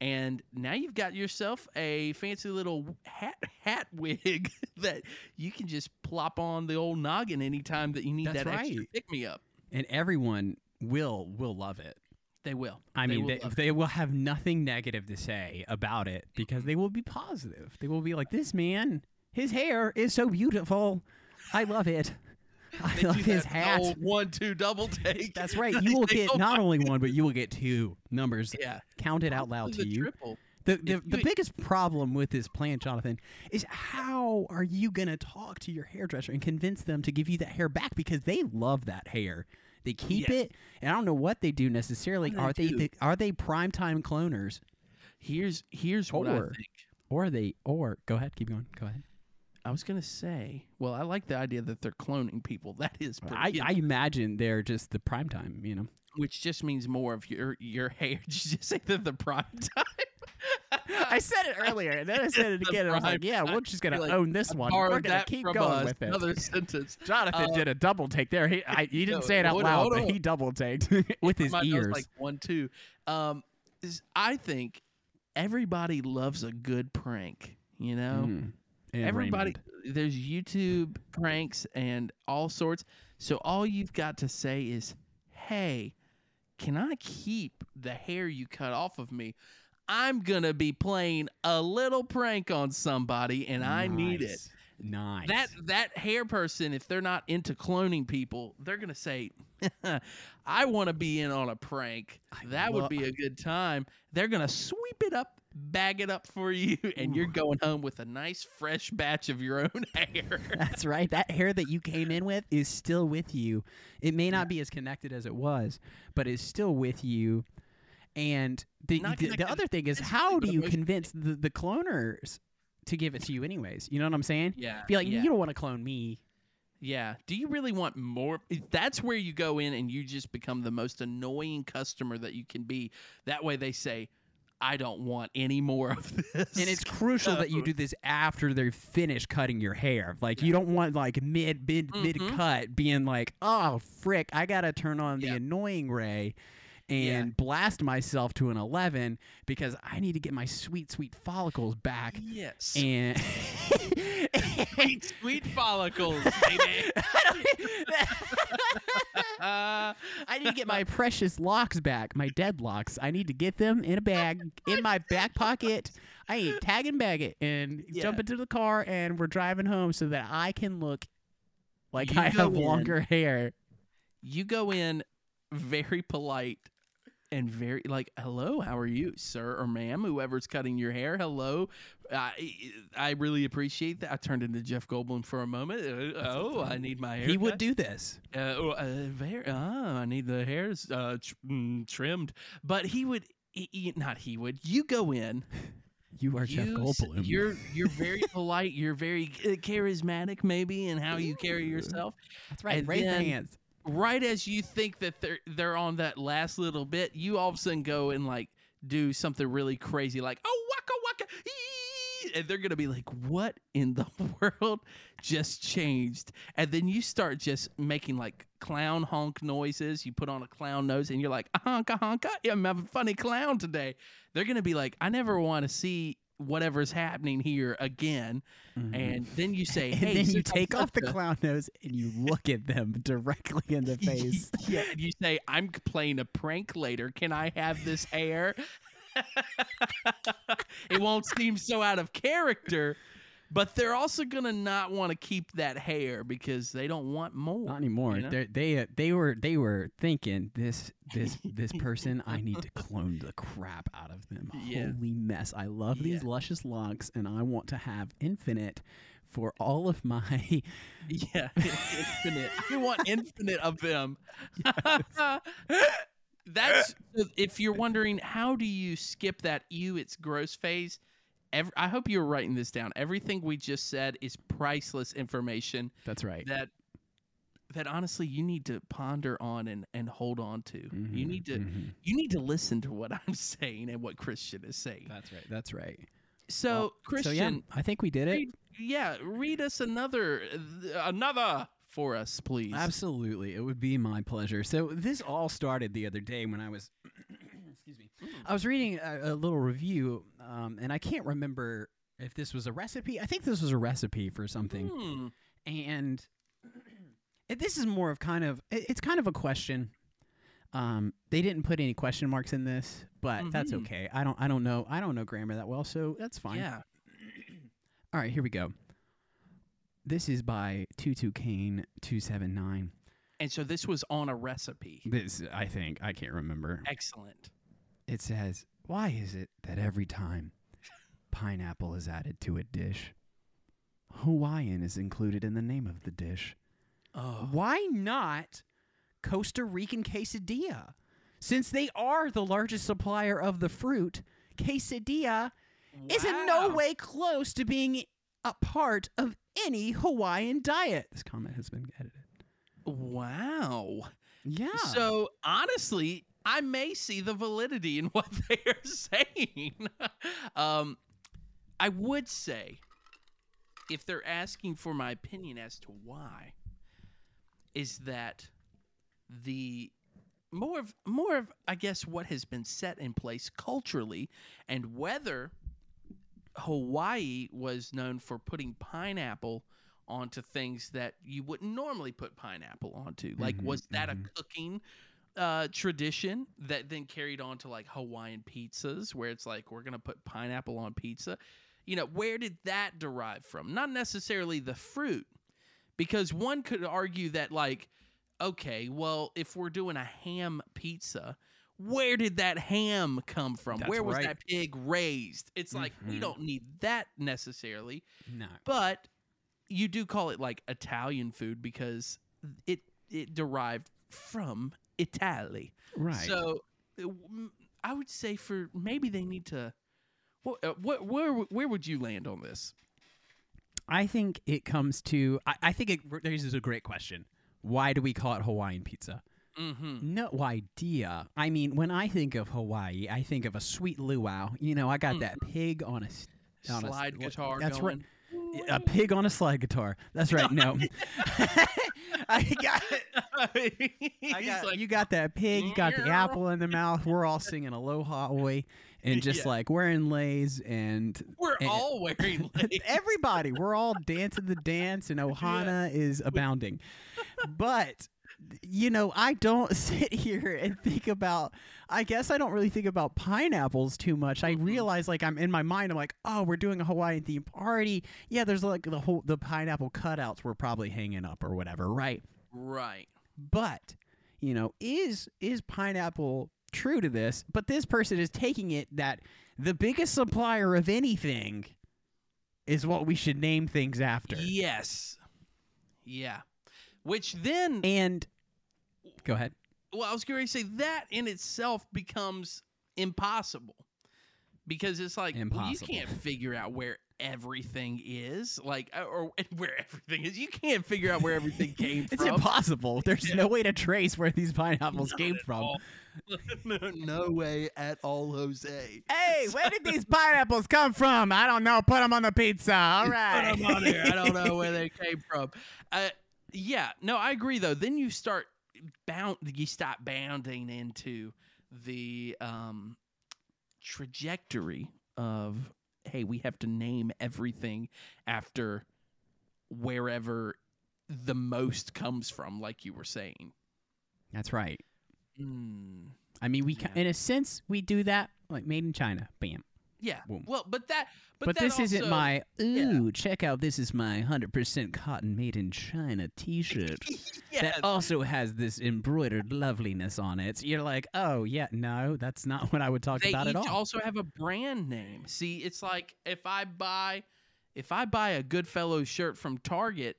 S2: And now you've got yourself a fancy little hat hat wig that you can just plop on the old noggin anytime that you need
S1: That's
S2: that extra pick me up.
S1: and everyone will will love it.
S2: They will.
S1: I
S2: They
S1: mean,
S2: will
S1: they, they will have nothing negative to say about it because they will be positive. They will be like, "This man, his hair is so beautiful. I love it. I
S2: They
S1: love his hat."
S2: one two double take.
S1: That's right. You will get
S2: "Oh
S1: not only one, but you will get two numbers
S2: Yeah.
S1: counted out loud to
S2: the
S1: you.
S2: Triple.
S1: The the,
S2: If
S1: the biggest problem with this plan, Jonathan, is how are you gonna talk to your hairdresser and convince them to give you that hair back because they love that hair. They keep
S2: Yes.
S1: it, and I don't know what they do necessarily.
S2: Do
S1: Are
S2: they
S1: they,
S2: do?
S1: are they primetime cloners,
S2: Here's here's what I
S1: Or-
S2: think.
S1: or are they or go ahead, keep going, go ahead.
S2: I was gonna say, well, I like the idea that they're cloning people. That is pretty,
S1: I, I imagine they're just the prime time, you know.
S2: which just means more of your your hair. Did you just say that the prime time?
S1: I said it earlier, and then I said it again. and I was like, "Yeah, we're just gonna
S2: You're like,
S1: own this
S2: I
S1: one. We're
S2: borrowed
S1: gonna
S2: that
S1: keep
S2: from
S1: going
S2: us.
S1: with it."
S2: Another sentence.
S1: Jonathan
S2: Uh,
S1: did a double take there. He I, he didn't
S2: No,
S1: say it out
S2: hold on,
S1: loud,
S2: hold
S1: but
S2: on.
S1: he double taked with his
S2: nose
S1: ears.
S2: like one two. Um, is, I think everybody loves a good prank. You know,
S1: Mm. And
S2: everybody.
S1: Raymond.
S2: There's YouTube pranks and all sorts. So all you've got to say is, "Hey, can I keep the hair you cut off of me?" I'm gonna be playing a little prank on somebody, and I need it.
S1: Nice.
S2: That that hair person, if they're not into cloning people, they're gonna say, "I want to be in on a prank. That would be a good time." They're gonna sweep it up, bag it up for you, and you're going home with a nice fresh batch of your own hair.
S1: That's right. That hair that you came in with is still with you. It may not be as connected as it was, but it's still with you. And the the, the other thing is, how do you convince the, the cloners to give it to you anyways? You know what I'm saying?
S2: yeah,
S1: Be like,
S2: yeah,
S1: you don't want to clone me.
S2: yeah. Do you really want more? That's where you go in and you just become the most annoying customer that you can be. That way, they say, "I don't want any more of this."
S1: And it's crucial that you do this after they're finished cutting your hair. Like you don't want like mid mid mid
S2: Mhm.
S1: cut being like, oh frick, I gotta turn on the annoying ray and
S2: Yeah.
S1: blast myself to an eleven because I need to get my sweet sweet follicles back.
S2: yes,
S1: And
S2: sweet, sweet follicles, baby.
S1: I need to get my precious locks back, my dead locks. I need to get them in a bag in my back pocket. I need to tag and bag it and jump into the car and we're driving home so that I can look like
S2: You
S1: I have
S2: in.
S1: longer hair.
S2: you go in very polite and very like hello how are you sir or ma'am whoever's cutting your hair hello i i really appreciate that i turned into jeff goldblum for a moment Uh, oh i need my hair
S1: He would do this.
S2: uh, oh, uh, very, ah, i need the hairs uh, tr- mm, trimmed but he would he, he- not he would you go in
S1: You are Jeff
S2: you
S1: Goldblum.
S2: you're you're very polite you're very uh, charismatic maybe in how you carry yourself
S1: That's right.
S2: and
S1: Raise
S2: then-
S1: the hands.
S2: Right as you think that they're they're on that last little bit, you all of a sudden go and like do something really crazy, like oh waka waka, ee," and they're gonna be like, "What in the world just changed?" And then you start just making like clown honk noises. You put on a clown nose, and you're like, "Honka honka, I'm having funny clown today." They're gonna be like, "I never want to see." Whatever's happening here again, and then you say,
S1: Mm-hmm. and
S2: "Hey,"
S1: then you take off the clown nose and you look at them directly in the face.
S2: yeah, and you say, "I'm playing a prank later. Can I have this hair?" it won't seem so out of character, but they're also gonna not want to keep that hair because they don't want more.
S1: Not anymore.
S2: you know?
S1: They're- They uh, they were they were thinking this this this person. I need to clone the crap out of them.
S2: Yeah.
S1: Holy mess! I love these luscious locks, and I want to have infinite for all of my.
S2: Yeah, infinite. I want infinite of them. That's if you're wondering how do you skip that ew it's gross phase. Ev I hope you're writing this down. Everything we just said is priceless information
S1: That's right.
S2: that that honestly you need to ponder on and, and hold on to. You
S1: Mhm,
S2: need to
S1: mhm.
S2: you need to listen to what I'm saying and what Christian is saying.
S1: That's right. That's right.
S2: So
S1: Well,
S2: Christian,
S1: So yeah, I think we did it.
S2: read, yeah, read us another another for us, please.
S1: Absolutely, it would be my pleasure. So this all started the other day when I was, excuse me, I was reading a, a little review, um, and I can't remember if this was a recipe. I think this was a recipe for something,
S2: Hmm.
S1: and it, this is more of kind of it- it's kind of a question. Um, they didn't put any question marks in this, but that's
S2: Mhm.
S1: okay. I don't I don't know I don't know grammar that well, so that's fine.
S2: Yeah.
S1: All right, here we go. This is by Tutu Kane two seven nine.
S2: And so this was on a recipe.
S1: This, I think, I can't remember.
S2: Excellent.
S1: It says, Why is it that every time pineapple is added to a dish, Hawaiian is included in the name of the dish?
S2: Oh.
S1: Why not Costa Rican quesadilla? Since they are the largest supplier of the fruit, quesadilla is in no way close to being a part of any Hawaiian diet. This comment has been edited.
S2: Wow.
S1: Yeah.
S2: So honestly, I may see the validity in what they are saying. um, I would say, if they're asking for my opinion as to why, is that the more of more of I guess what has been set in place culturally, and whether Hawaii was known for putting pineapple onto things that you wouldn't normally put pineapple onto. Like,
S1: Mhm,
S2: was that
S1: mhm.
S2: a cooking uh, tradition that then carried on to like Hawaiian pizzas, where it's like we're gonna put pineapple on pizza? You know, where did that derive from? Not necessarily the fruit, because one could argue that like, okay, well, if we're doing a ham pizza. Where did that ham come from?
S1: That's
S2: Where was
S1: right.
S2: that pig raised? It's like we
S1: Mhm.
S2: don't need that necessarily
S1: no.
S2: but you do call it like Italian food because it it derived from Italy.
S1: Right.
S2: So I would say for maybe they need to. What, uh, what where where would you land on this?
S1: I think it comes to. I, I think it raises a great question. Why do we call it Hawaiian pizza?
S2: Mm-hmm.
S1: No idea. I mean, when I think of Hawaii, I think of a sweet luau. You know, I got that pig on a on
S2: Slide
S1: what-
S2: guitar.
S1: That's
S2: going.
S1: right. A pig on a slide guitar. That's right. No, I got. I got
S2: like,
S1: you got that pig. You got the apple in the mouth. We're all singing Aloha 'Oe, and just
S2: Yeah.
S1: like wearing leis and
S2: We're
S1: and-
S2: all wearing lace.
S1: everybody. We're all dancing the dance, and Ohana is abounding. But you know, I don't sit here and think about. I guess I don't really think about pineapples too much. I
S2: Mhm.
S1: realize, like, I'm in my mind. I'm like, oh, we're doing a Hawaiian theme party. Yeah, there's like the whole the pineapple cutouts we're probably hanging up or whatever, right?
S2: right.
S1: But you know, is is pineapple true to this? But this person is taking it that the biggest supplier of anything is what we should name things after.
S2: Yes. Yeah. Which then
S1: And go ahead.
S2: well, I was going to say that in itself becomes impossible because it's like well, you can't figure out where everything is, like, uh, or where everything is. You can't figure out where everything came from.
S1: It's
S2: from.
S1: impossible. There's
S2: Yeah.
S1: no way to trace where these pineapples
S2: Not
S1: came from.
S2: no, no way at all, Jose.
S1: Hey, where did these pineapples come from? I don't know. Put them on the pizza. All
S2: Put
S1: right.
S2: 'em on there. I don't know where they came from. Uh, yeah, no, I agree though. Then you start bound. You stop bounding into the um, trajectory of hey, we have to name everything after wherever the most comes from, like you were saying.
S1: That's right.
S2: Mm,
S1: I mean, we
S2: Yeah.
S1: in a sense we do that like made in China. Bam.
S2: Yeah.
S1: Boom.
S2: Well, but that. But,
S1: But,
S2: that
S1: this isn't
S2: also-
S1: my
S2: yeah.
S1: ooh. Check out this is my hundred percent cotton made in China T-shirt
S2: yeah,
S1: that also has this embroidered loveliness on it. You're like, oh yeah, no, that's not what I would talk
S2: they
S1: about at all.
S2: also have a brand name. See, it's like if I buy if I buy a Goodfellow shirt from Target,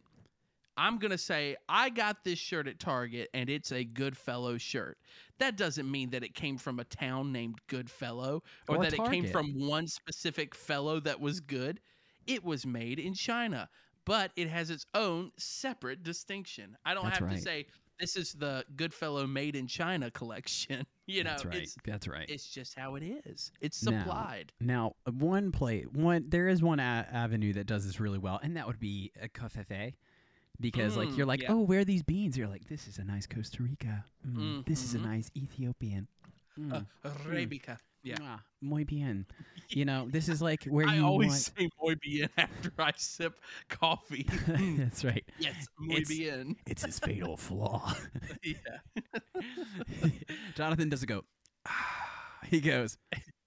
S2: I'm gonna say I got this shirt at Target and it's a Goodfellow shirt. That doesn't mean that it came from a town named Goodfellow or,
S1: Or
S2: that it came from one specific fellow that was good. It was made in China but it has its own separate distinction. I don't
S1: That's
S2: have
S1: right.
S2: to say this is the Goodfellow Made in China collection. You know,
S1: That's right.
S2: it's
S1: That's right.
S2: it's just how it is. It's
S1: Now-
S2: supplied.
S1: Now, one play, one there is one a- avenue that does this really well, and that would be a café, because like
S2: Mm,
S1: you're like,
S2: yeah.
S1: oh, where are these beans? You're like, this is a nice Costa Rica. Mm, This is a
S2: Mhm.
S1: nice Ethiopian. Mm,
S2: Uh, Arabica. Yeah.
S1: mwah, muy bien. You know, this is like where
S2: I
S1: you
S2: always
S1: want.
S2: say muy bien after I sip coffee. Mm,
S1: That's right.
S2: yes, muy
S1: It's-
S2: bien.
S1: It's his fatal flaw.
S2: Yeah.
S1: Jonathan doesn't go. he goes.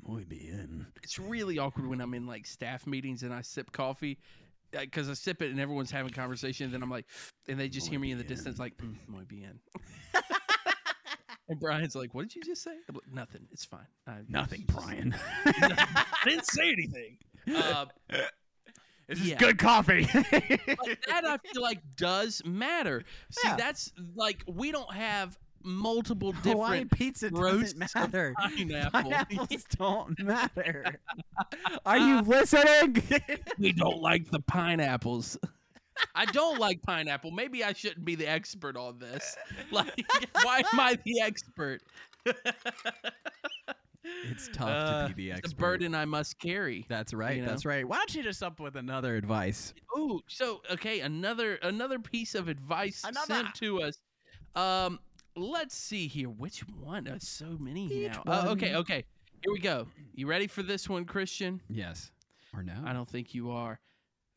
S1: Muy bien.
S2: It's really awkward when I'm in like staff meetings and I sip coffee because I sip it and everyone's having conversation. And then I'm like, and they just hear me in the distance like, mm, muy bien. and Brian's like, what did you just say? I'm like, Nothing. It's fine. I,
S1: Nothing,
S2: just-
S1: Brian.
S2: I didn't say anything. Uh,
S1: This
S2: is Yeah.
S1: good coffee.
S2: but that I feel like does matter. See,
S1: Yeah.
S2: that's like we don't have multiple
S1: Hawaiian
S2: different
S1: pizza
S2: roasts
S1: doesn't matter.
S2: pineapple.
S1: Pineapples don't matter. Are you listening?
S2: we don't like the pineapples. I don't like pineapple. Maybe I shouldn't be the expert on this. Like, why am I the expert?
S1: it's tough
S2: Uh,
S1: to be the
S2: It's
S1: expert.
S2: a burden I must carry.
S1: That's right.
S2: you know?
S1: That's right. Why don't you just up with another advice?
S2: Ooh, so okay, another another piece of advice
S1: Another.
S2: sent to us. Um, let's see here. Which one? There's so many
S1: Each
S2: now. Uh, okay, okay. Here we go. You ready for this one, Christian?
S1: Yes. Or no?
S2: I don't think you are.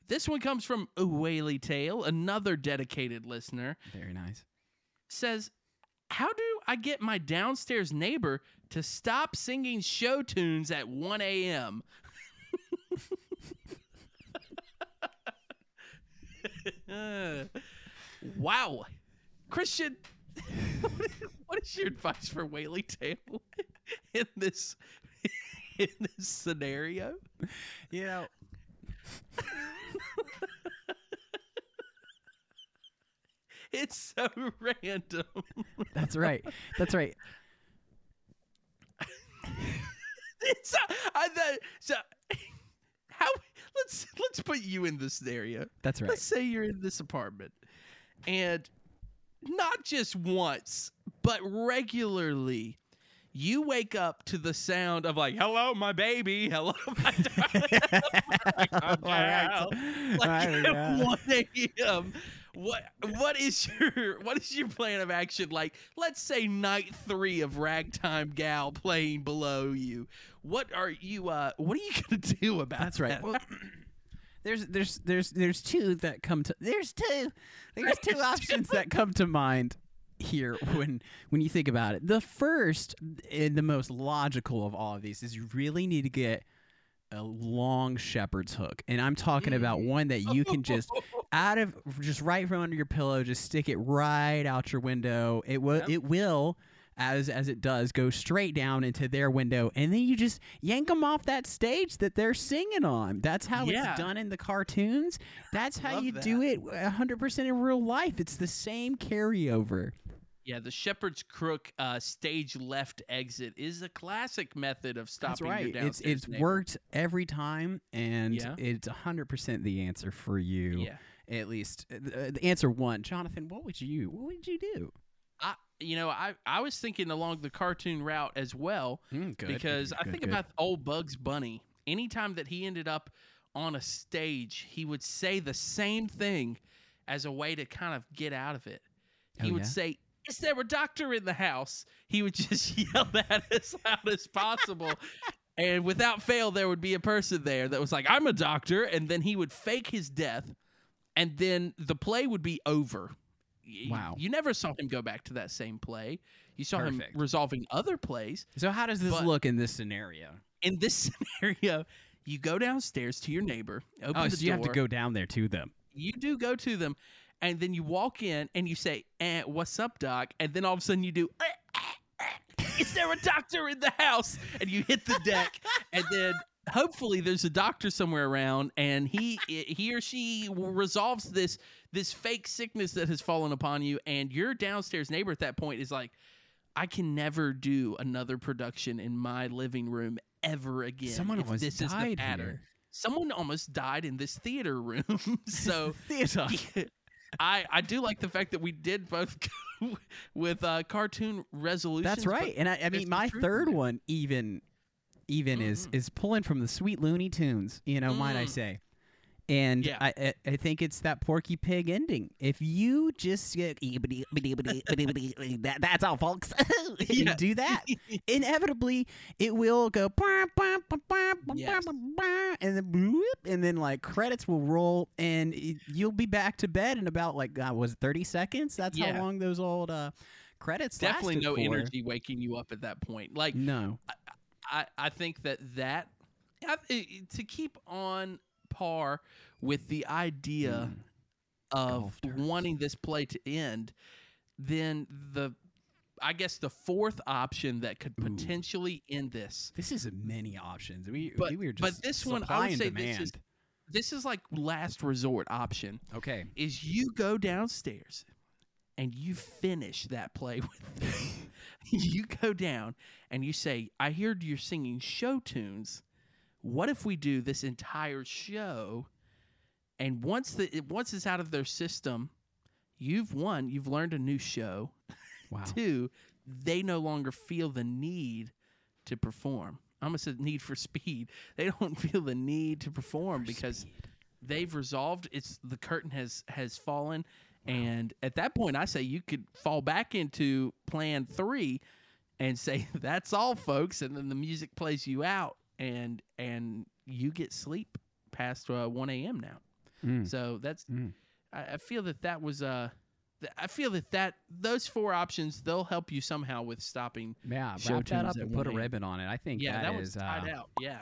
S2: This one comes from a Whaley Tale, another dedicated listener.
S1: Very nice.
S2: says, How do I get my downstairs neighbor to stop singing show tunes at 1 a.m.? Uh, wow. Christian, what is your advice for Whaley Tale in this in this scenario?
S1: You know,
S2: It's so random.
S1: that's right. That's right.
S2: It's I thought so. How? Let's let's put you in this scenario.
S1: That's right.
S2: Let's say you're in this apartment, and not just once, but regularly, you wake up to the sound of like, "Hello, my baby. Hello, my darling." Like, "Calm down." like at 1 a.m. What what is your what is your plan of action like? Let's say night three of Ragtime Gal playing below you. What are you uh what are you gonna do about
S1: That's right.
S2: that?
S1: Well, there's there's there's there's two that come to there's two there's two options that come to mind here when when you think about it. The first and the most logical of all of these is you really need to get a long shepherd's hook, and I'm talking about mm. one that you can just out of just right from under your pillow, just stick it right out your window. It will
S2: Yep.
S1: it will as as it does go straight down into their window and then you just yank them off that stage that they're singing on. That's how
S2: Yeah.
S1: it's done in the cartoons. That's how you do it 100% in real life. It's the same carryover.
S2: Yeah, the Shepherd's Crook uh, stage left exit is a classic method of stopping
S1: That's right. It's it's
S2: neighbor.
S1: worked every time and
S2: Yeah.
S1: it's 100% the answer for you.
S2: Yeah.
S1: At least uh, the answer 1. Jonathan, what would you what would you do?
S2: You know, I, I was thinking along the cartoon route as well
S1: Mm, good,
S2: because I think
S1: good.
S2: about old Bugs Bunny. Anytime that he ended up on a stage, he would say the same thing as a way to kind of get out of it. He
S1: Oh,
S2: would
S1: yeah?
S2: say, Is there a doctor in the house? He would just yell that as loud as possible. and without fail, there would be a person there that was like, I'm a doctor. And then he would fake his death. And then the play would be over.
S1: Wow.
S2: You never saw him go back to that same play. You saw him resolving other plays
S1: So how does this look in this scenario?
S2: in this scenario, you go downstairs to your neighbor, open
S1: Oh,
S2: the
S1: so you have to go down there to them.
S2: You do go to them, and then you walk in and you say, eh, "What's up, doc?" And then all of a sudden you do, "Eh, eh, eh. "Is there a doctor in the house?" And you hit the deck, and then hopefully there's a doctor somewhere around, and he he or she resolves this this fake sickness that has fallen upon you, and your downstairs neighbor at that point is like. I can never do another production in my living room ever again.
S1: Someone
S2: if
S1: almost
S2: this is the
S1: died
S2: pattern.
S1: here.
S2: someone almost died in this theater room. so
S1: theater.
S2: I I do like the fact that we did both go with uh, cartoon resolution.
S1: That's right. And I, I mean, my third one even even is
S2: Mhm.
S1: is pulling from the sweet Looney Tunes. You know, might I
S2: Mm.
S1: say? And
S2: Yeah.
S1: I, I I think it's that Porky Pig ending. If you just get that, that's all, folks. You
S2: Yeah.
S1: do that, inevitably it will go
S2: Yes.
S1: and then bloop, and then like credits will roll and you'll be back to bed in about like uh, was it 30 seconds that's
S2: Yeah.
S1: how long those old uh credits
S2: Definitely no
S1: for.
S2: energy waking you up at that point. Like
S1: no
S2: I, I think that that I, i- to keep on par with the idea
S1: Mm.
S2: of wanting this play to end, then the I guess the fourth option that could
S1: Ooh.
S2: potentially end this.
S1: this is many options we,
S2: But-
S1: we were
S2: but this one, I would say this is- This is like last resort option.
S1: okay
S2: Is you go downstairs and you finish that play with you go down and you say, I heard you're singing show tunes. What if we do this entire show? And once the it- once it's out of their system, you've won. You've learned a new show.
S1: wow
S2: Two, they no longer feel the need to perform. I almost said need for speed. They don't feel the need to perform because they've resolved. It's the curtain has has fallen, and at that point, I say you could fall back into plan three, and say that's all, folks, and then the music plays you out, and and you get sleep past uh, one a.m. now.
S1: Mm.
S2: So that's
S1: Mm.
S2: I, I feel that that was uh th- I feel that that those four options they'll help you somehow with stopping.
S1: yeah
S2: show
S1: wrap that up and put a ribbon on it i think
S2: Yeah, that,
S1: that is
S2: tied
S1: uh,
S2: out. Yeah,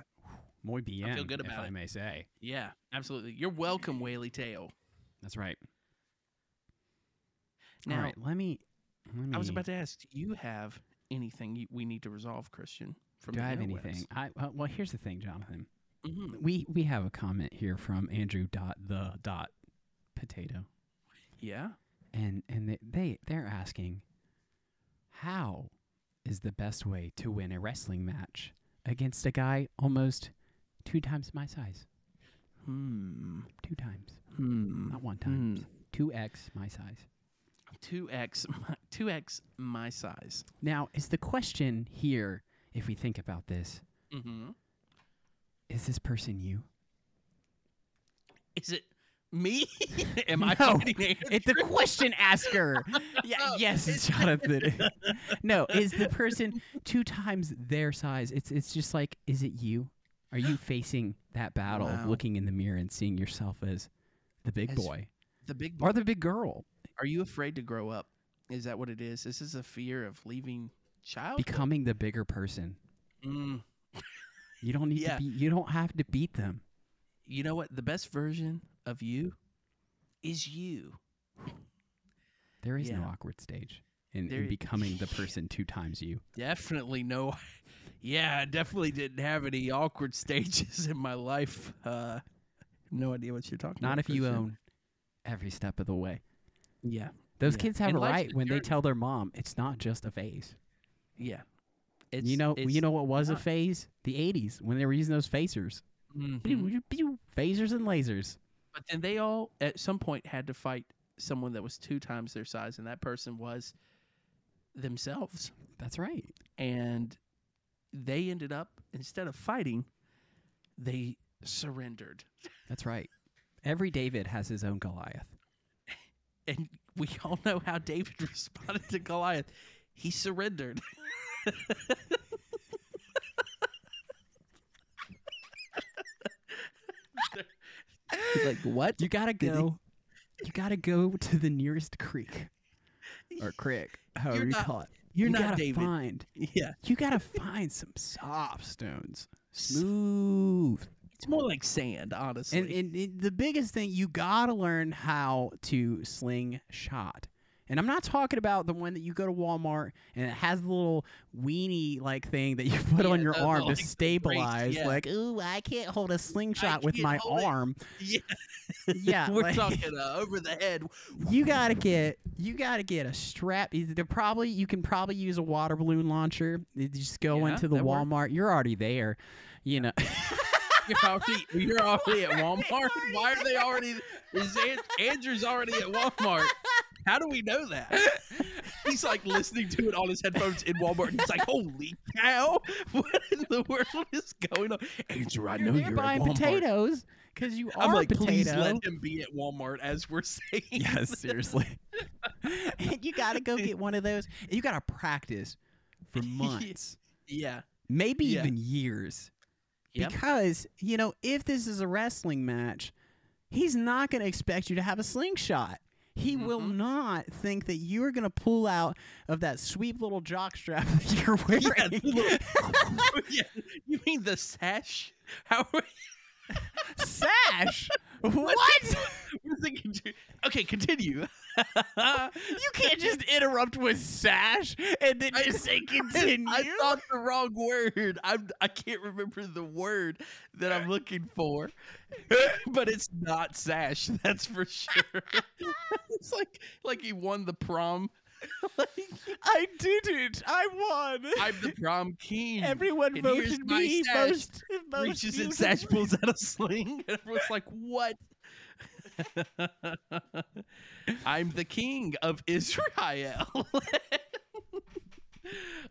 S1: muy bien
S2: feel good
S1: if
S2: about
S1: i may say
S2: yeah, absolutely. You're welcome, Whaley Tail.
S1: that's right
S2: Now,
S1: all right let me let me
S2: I was about to ask, do you have anything you, we need to resolve, Christian? From
S1: do i have anything i well, well here's the thing jonathan
S2: Mhm.
S1: we we have a comment here from andrew dot the dot potato
S2: Yeah.
S1: and and they, they they're asking how is the best way to win a wrestling match against a guy almost two times my size
S2: Hmm.
S1: two times
S2: Hmm.
S1: not one time two x my size
S2: Two x, two x my size.
S1: now is the question here if we think about this
S2: Mm-hmm.
S1: is this person you
S2: Is it me? Am I
S1: No,
S2: fighting Andrew?
S1: it's the question asker yeah yes
S2: it's-
S1: jonathan no is the person two times their size it's it's just like is it you are you facing that battle of looking in the mirror and seeing yourself as the big
S2: As
S1: boy
S2: the big
S1: or the big girl
S2: Are you afraid to grow up? Is that what it is? This is a fear of leaving child.
S1: becoming the bigger person
S2: Mm.
S1: you don't need
S2: Yeah.
S1: to be you don't have to beat them
S2: You know what? The best version of you is you.
S1: there is no awkward stage in,
S2: There-
S1: in becoming the person two times you
S2: Definitely no. Yeah, I definitely didn't have any awkward stages in my life. Uh, no idea what you're talking about.
S1: not if you
S2: Christian.
S1: own every step of the way
S2: Yeah,
S1: those
S2: Yeah.
S1: kids have
S2: And
S1: a right when they tell their mom it's not just a phase
S2: yeah. It's,
S1: you know,
S2: it's,
S1: you know what was a phase? The '80s when they were using those phasers,
S2: Mhm.
S1: Pew, phasers and lasers.
S2: But then they all, at some point, had to fight someone that was two times their size, and that person was themselves.
S1: That's right.
S2: and they ended up instead of fighting they surrendered
S1: That's right. Every David has his own Goliath.
S2: and we all know how david responded to goliath he surrendered like what
S1: You gotta go. You gotta go to the nearest creek or crick, however you
S2: not-
S1: call it.
S2: you're
S1: you
S2: not
S1: gotta
S2: david
S1: find.
S2: yeah
S1: You gotta find some soft stones, smooth.
S2: it's more like sand honestly
S1: And, and, and the biggest thing, you gotta learn how to sling shot. And I'm not talking about the one that you go to Walmart and it has the little weenie like thing that you put on your arm to stabilize.
S2: yeah.
S1: Like, ooh, I can't hold a slingshot with my
S2: hold it."
S1: arm.
S2: yeah
S1: Yeah,
S2: we're
S1: like-
S2: talking uh, over the head
S1: You gotta get you gotta get a strap. They're probably you can probably use a water balloon launcher. You just go
S2: Yeah,
S1: into the
S2: works.
S1: Walmart. You're already there. You know.
S2: You're already, you're already at Walmart. Why are they already? Is Andrew's already at Walmart? How do we know that? He's like listening to it on his headphones in Walmart. And he's like, "Holy cow! What in the world is going on?" Andrew, I know
S1: you're
S2: you're,
S1: buying
S2: Walmart.
S1: potatoes because you are I'm
S2: like,
S1: a potato.
S2: please let him be at Walmart as we're saying.
S4: yes, seriously.
S1: and you got to go get one of those.
S4: You got to practice for months,
S2: yeah.
S4: maybe
S2: Yeah.
S4: even years.
S2: Yep.
S1: Because, you know, if this is a wrestling match, he's not going to expect you to have a slingshot. He will
S2: Mhm.
S1: not think that you are going to pull out of that sweet little jock strap that you're wearing.
S2: Yeah, little- yeah, you mean the sash? How?
S1: Sash? what?
S2: Where's the conti- okay, continue.
S1: You can't just interrupt with sash and then
S2: I-
S1: just say continue.
S2: I thought the wrong word. I'm, I can't remember the word that I'm looking for, but it's not sash. That's for sure. it's like like he won the prom. like,
S1: I didn't. I won.
S2: I'm the prom king.
S1: Everyone
S2: and
S1: voted me
S2: sash.
S1: most, most
S2: reaches in sash pulls out a sling, and everyone's like, "What?" I'm the king of Israel.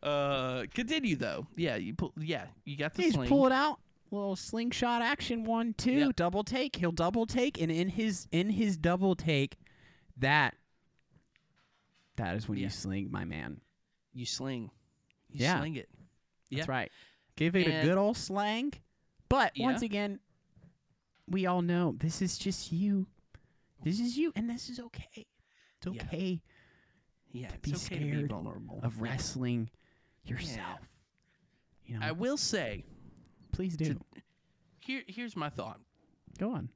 S2: uh, continue though. Yeah, you pull. Yeah, you got the
S1: He's
S2: sling.
S1: pulling out little slingshot action one two
S2: Yep.
S1: double take. He'll double take, and in his in his double take, that that is when
S2: Yeah.
S1: you sling, my man.
S2: You sling. You
S1: Yeah.
S2: sling it. Yeah.
S1: That's right. Give it a good old slang. But once again, we all know this is just you. This is you, and this is okay. It's
S2: Yeah.
S1: okay
S2: Yeah,
S1: be
S2: it's okay to be
S1: scared
S2: vulnerable.
S1: of wrestling yourself. You know,
S2: I will say,
S1: please do.
S2: to- here, here's my thought.
S1: Go on.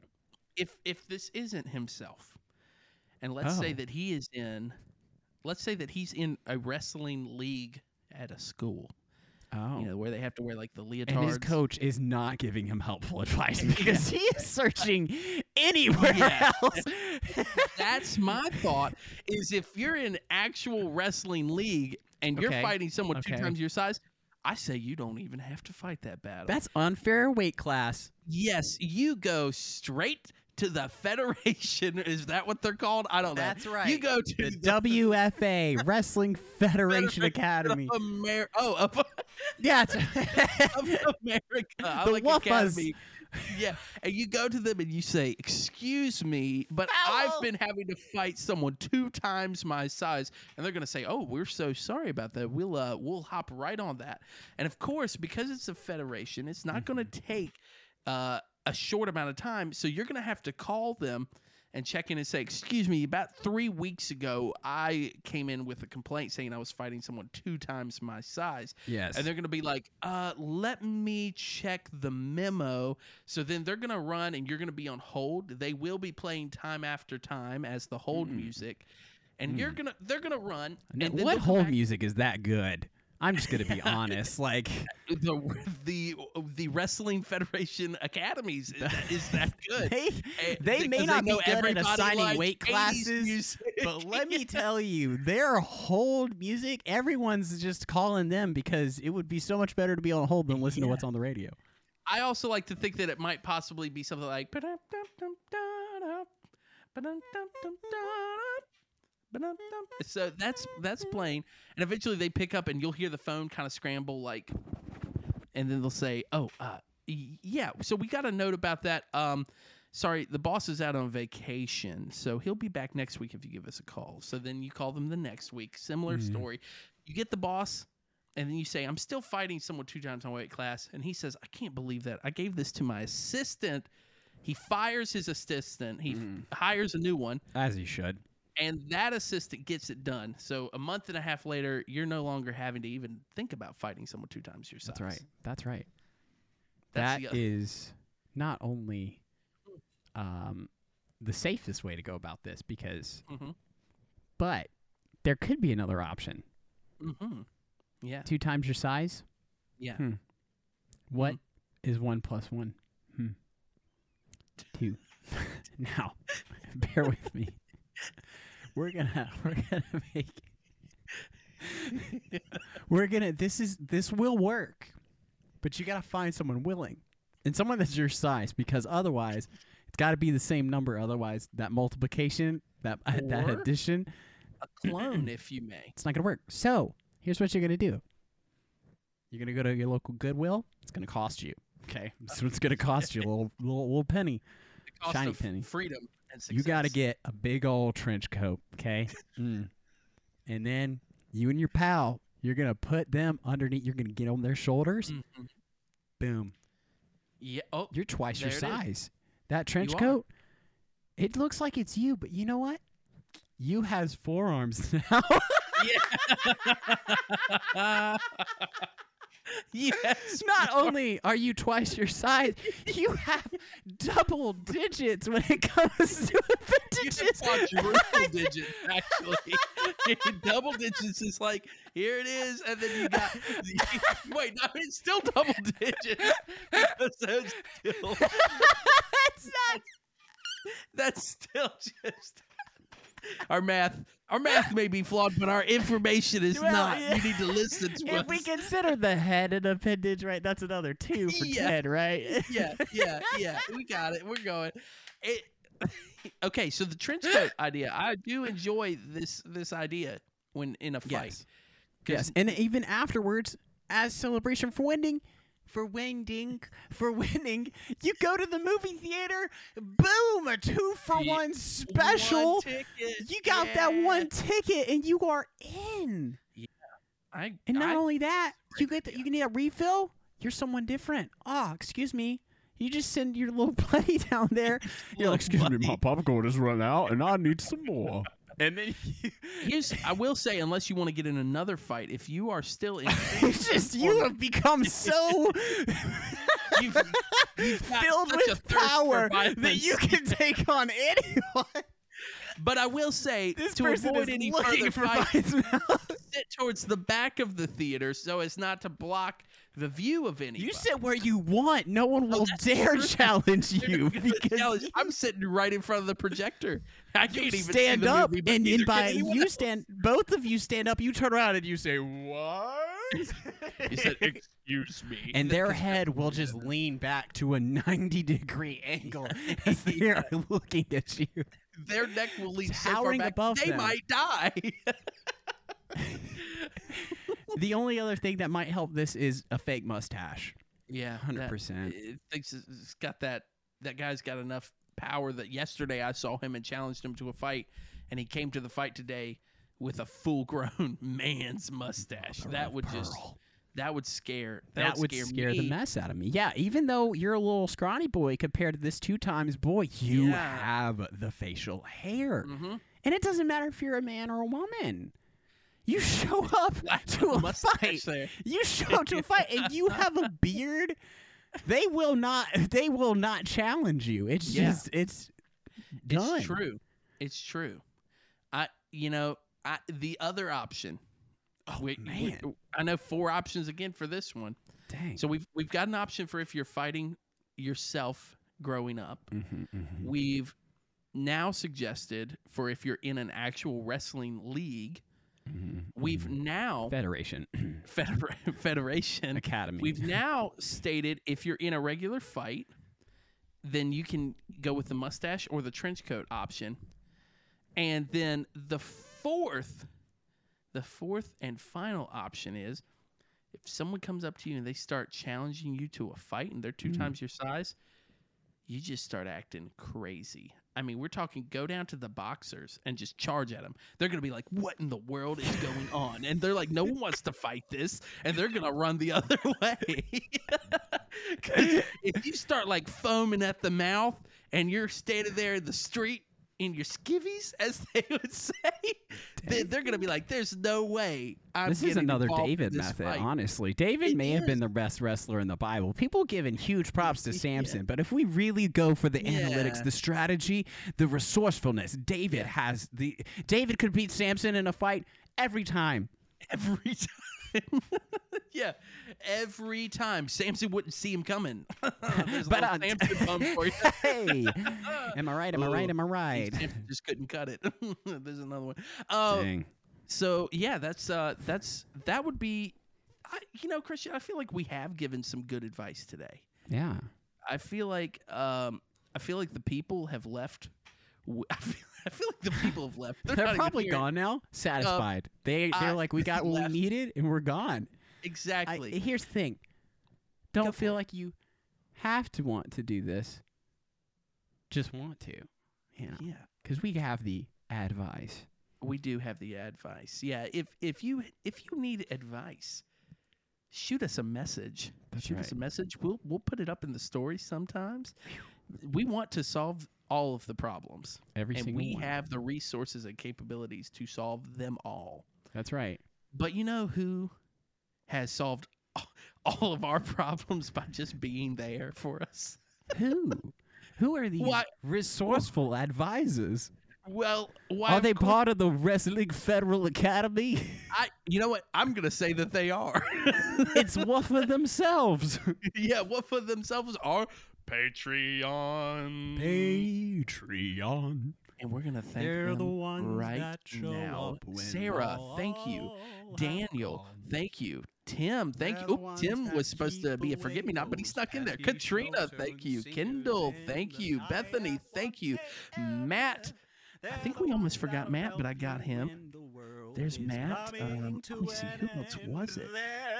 S2: if if this isn't himself, and let's say
S1: Oh.
S2: that he is in, let's say that he's in a wrestling league at a school,
S1: Oh.
S2: you know, where they have to wear like the leotards.
S4: And his coach is not giving him helpful advice because
S1: he is searching anywhere
S2: Yeah.
S1: else.
S2: That's my thought. Is if you're in actual wrestling league and you're fighting someone two times your size, I say you don't even have to fight that battle.
S1: That's unfair weight class.
S2: yes, you go straight to the federation. Is that what they're called? I don't know.
S1: That's right.
S2: You go to
S1: The WFA Wrestling Federation Academy.
S2: of Amer- oh, of,
S1: Yeah,
S2: of America. I
S1: The
S2: like
S1: Wuffas.
S2: Academy. Yeah, and you go to them and you say, "Excuse me, but I've been having to fight someone two times my size," and they're gonna say, "Oh, we're so sorry about that. We'll uh, we'll hop right on that." And of course, because it's a federation, it's not gonna take uh, a short amount of time. So you're gonna have to call them and check in and say, "Excuse me, about three weeks ago, I came in with a complaint saying I was fighting someone two times my size."
S4: yes,
S2: and they're going to be like, uh, let me check the memo. So then they're going to run and you're going to be on hold. They will be playing time after time as the hold
S4: Mm.
S2: music. And you're
S4: Mm.
S2: going to, they're going to run. And then
S4: what whole
S2: back-
S4: music is that good? I'm just gonna be honest. Like,
S2: The, the, the Wrestling Federation Academies is that, is that good.
S1: they,
S2: Eh,
S1: they may not be
S2: know
S1: good at assigning weight classes, but let me tell you, their hold music, everyone's just calling them because it would be so much better to be on hold than listen to what's on the radio.
S2: I also like to think that it might possibly be something like. So that's that's playing and eventually they pick up and you'll hear the phone kind of scramble like and then they'll say oh uh yeah so we got a note about that um sorry the boss is out on vacation so he'll be back next week if you give us a call so then you call them the next week similar
S4: Mhm.
S2: story you get the boss and then you say, I'm still fighting someone two times my weight class. And he says, I can't believe that. I gave this to my assistant. He fires his assistant, he f-
S4: Mm.
S2: hires a new one,
S4: as he should.
S2: And that assistant gets it done. So a month and a half later, you're no longer having to even think about fighting someone two times your size.
S4: That's right. That's right.
S2: That's
S4: That is not only um, the safest way to go about this because,
S2: Mhm.
S4: but there could be another option.
S2: Mm-hmm. Yeah.
S4: Two times your size.
S2: Yeah.
S4: Hmm. What is one plus one? Hmm. Two. now, bear with me. We're gonna we're gonna make we're gonna this is this will work, but you gotta find someone willing.
S1: and someone that's your size because otherwise it's got to be the same number. Otherwise, that multiplication, that uh, that
S2: Or-
S1: addition,
S2: A clone, if you may.
S1: it's not gonna work. So here's what you're gonna do. You're gonna go to your local Goodwill. It's gonna cost you. Okay, so it's gonna cost you a little little, little penny.
S2: The cost
S1: Shiny
S2: of
S1: penny.
S2: freedom.
S1: You got to get a big old trench coat, okay? Mm. And then you and your pal, you're gonna put them underneath. You're gonna get on their shoulders.
S2: Mhm.
S1: Boom.
S2: Yeah. Oh,
S1: You're twice your
S2: There it is.
S1: size. That trench
S2: You are.
S1: coat, it looks like it's you, but you know what? You has forearms now.
S2: yeah. yes.
S1: Not only are you twice your size, you have double digits when it comes to
S2: You
S1: appendages.
S2: have quadruple digits, actually. double digits is like, here it is, and then you got, wait, no, it's still double digits. it's still,
S1: That's not.
S2: that's still just, our math, our math may be flawed, but our information is
S1: Well,
S2: not.
S1: yeah.
S2: You need to listen to us.
S1: If we consider the head an appendage, right? That's another two for
S2: Yeah.
S1: ten, right?
S2: yeah, yeah, yeah. We got it. We're going. It, okay, so the trench coat idea, I do enjoy this this idea when in a fight.
S1: Yes. Yes, and even afterwards, as celebration for winning,
S5: For winding.
S1: for winning, you go to the movie theater. Boom, a two for one special.
S2: One ticket,
S1: you got that one ticket, and you are in.
S2: I,
S1: And not
S2: I-
S1: only that, you get the, you can get a refill. You're someone different. Oh, excuse me. You just send your little buddy down there. You're like, excuse me, my popcorn has run out, and I need some more. And then you,
S2: Here's, I will say, unless you want to get in another fight, if you are still in,
S1: it's just you have become so
S2: you've, you've
S1: filled with power that you can take on anyone.
S2: But I will say,
S1: This
S2: to
S1: person
S2: avoid
S1: is
S2: any
S1: looking
S2: further
S1: for
S2: fight,
S1: fights
S2: sit towards the back of the theater so as not to block the view of anybody.
S1: You sit where you want. No one oh, will
S2: that's
S1: dare challenge you because
S2: challenge- I'm sitting right in front of the projector. I can't
S1: you
S2: even
S1: stand up,
S2: movie,
S1: and, by you
S2: else.
S1: stand, both of you stand up. You turn around and you say, "What?"
S2: He said, "Excuse me,"
S1: and their head will just lean back to a 90 degree angle as they are looking at you.
S2: their neck will lean so
S1: Towering
S2: back
S1: above
S2: they
S1: them.
S2: might die.
S1: The only other thing that might help this is a fake mustache.
S2: yeah,
S1: 100%.
S2: It thinks it's got that. That guy's got enough power that yesterday I saw him and challenged him to a fight, and he came to the fight today with a full-grown man's mustache. Oh, that would just that would scare that,
S1: That would
S2: scare,
S1: scare the mess out of me. Yeah, even though you're a little scrawny boy compared to this two times boy, you
S2: Yeah.
S1: have the facial hair.
S2: hmm
S1: And it doesn't matter if you're a man or a woman. You show up to a fight.
S2: there.
S1: You show up to a fight and you have a beard. They will not they will not challenge you. It's
S2: Yeah.
S1: just it's done.
S2: It's true. It's true. I you know I the other option.
S1: Oh
S2: we- we- I know four options again for this one.
S1: Dang.
S2: So we've we've got an option for if you're fighting yourself growing up.
S1: Mhm, mhm.
S2: We've now suggested for if you're in an actual wrestling league.
S1: Mhm,
S2: We've
S1: mhm.
S2: now
S1: Federation
S2: feder- federation.
S1: Academy.
S2: We've now stated if you're in a regular fight, then you can go with the mustache or the trench coat option. And then the fourth, the fourth and final option is if someone comes up to you and they start challenging you to a fight and they're two
S1: Mm.
S2: times your size, you just start acting crazy. I mean, we're talking go down to the boxers and just charge at them. They're going to be like, what in the world is going on? And they're like, no one wants to fight this. And they're going to run the other way. if you start like foaming at the mouth and you're standing there in the street in your skivvies, as they would say, then they're going to be like, there's no way I'm
S1: this is another David method,
S2: fight."
S1: honestly. David
S2: It
S1: may have been the best wrestler in the Bible. People giving huge props to
S2: Yeah.
S1: Samson, but if we really go for the
S2: Yeah.
S1: analytics, the strategy, the resourcefulness, David has the David could beat Samson in a fight every time.
S2: every time. yeah, every time. Samson wouldn't see him coming.
S1: But, uh,
S2: Samson bump for you.
S1: Hey, am I right? Am I right?
S2: Oh,
S1: Am I right?
S2: Samson just couldn't cut it. There's another one. Oh,
S1: Dang.
S2: so yeah, that's uh, that's that would be. I, you know, Christian, I feel like we have given some good advice today.
S1: Yeah.
S2: I feel like um, I feel like the people have left. I feel, I feel like the people have left. They're,
S1: They're, probably gone now, um, satisfied. they they're like, we got what
S2: left.
S1: we needed, and we're gone. I,
S2: Exactly.
S1: here's the thing: don't
S6: for
S1: feel like you have to want to do this. Just want to, you know,
S2: yeah.
S1: because we have the advice.
S2: we do have the advice. Yeah, if if you if you need advice, shoot us a message.
S1: That's
S2: shoot us a message. We'll we'll put it up in the story sometimes. We want to solve all of the problems,
S1: Every
S2: and
S1: single
S2: we
S1: one.
S2: have the resources and capabilities to solve them all.
S1: That's right.
S2: But you know who has solved all of our problems by just being there for us?
S1: Who? Who are these
S2: Why-
S1: resourceful advisors?
S2: Well, why
S1: Are they part of the Wrestling Federal Academy?
S2: I, you know what? I'm gonna say that they are.
S1: it's Wuffa themselves.
S2: yeah, what for themselves are Patreon.
S1: Patreon.
S2: and we're gonna thank
S6: They're
S2: them
S6: the ones
S2: right
S6: that show
S2: now.
S6: up
S2: Sarah, thank you. Daniel, thank you. Tim, thank
S6: They're
S2: you. Oh, Tim was supposed to be a forget me not, but he
S6: those
S2: snuck in there. Katrina, thank you. Kendall, thank you. Bethany, thank you. Matt, I think we almost forgot Matt, but I got him. There's Matt. Um, let me see. Who else was it?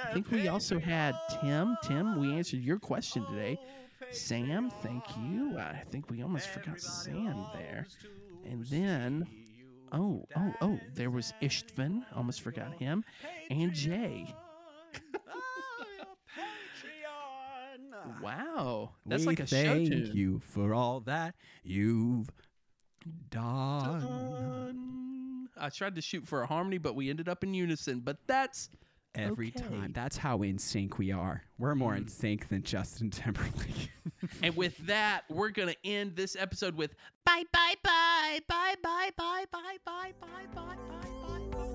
S2: I think we also had Tim. Tim, we answered your question today. Sam, thank you. I think we almost forgot Sam there. And then, oh, oh, oh, there was Istvan. Almost forgot him. And Jay. Wow. That's
S1: we
S2: like a show
S1: thank
S2: tune.
S1: you for all that you've done.
S2: Dun. I tried to shoot for a harmony, but we ended up in unison. But that's
S1: every
S2: okay.
S1: time. That's how in sync we are. We're more in
S2: mm.
S1: sync than Justin Timberlake.
S2: and with that, we're going to end this episode with bye, bye, bye, bye, bye, bye, bye,
S7: bye, bye, bye, bye, bye, bye.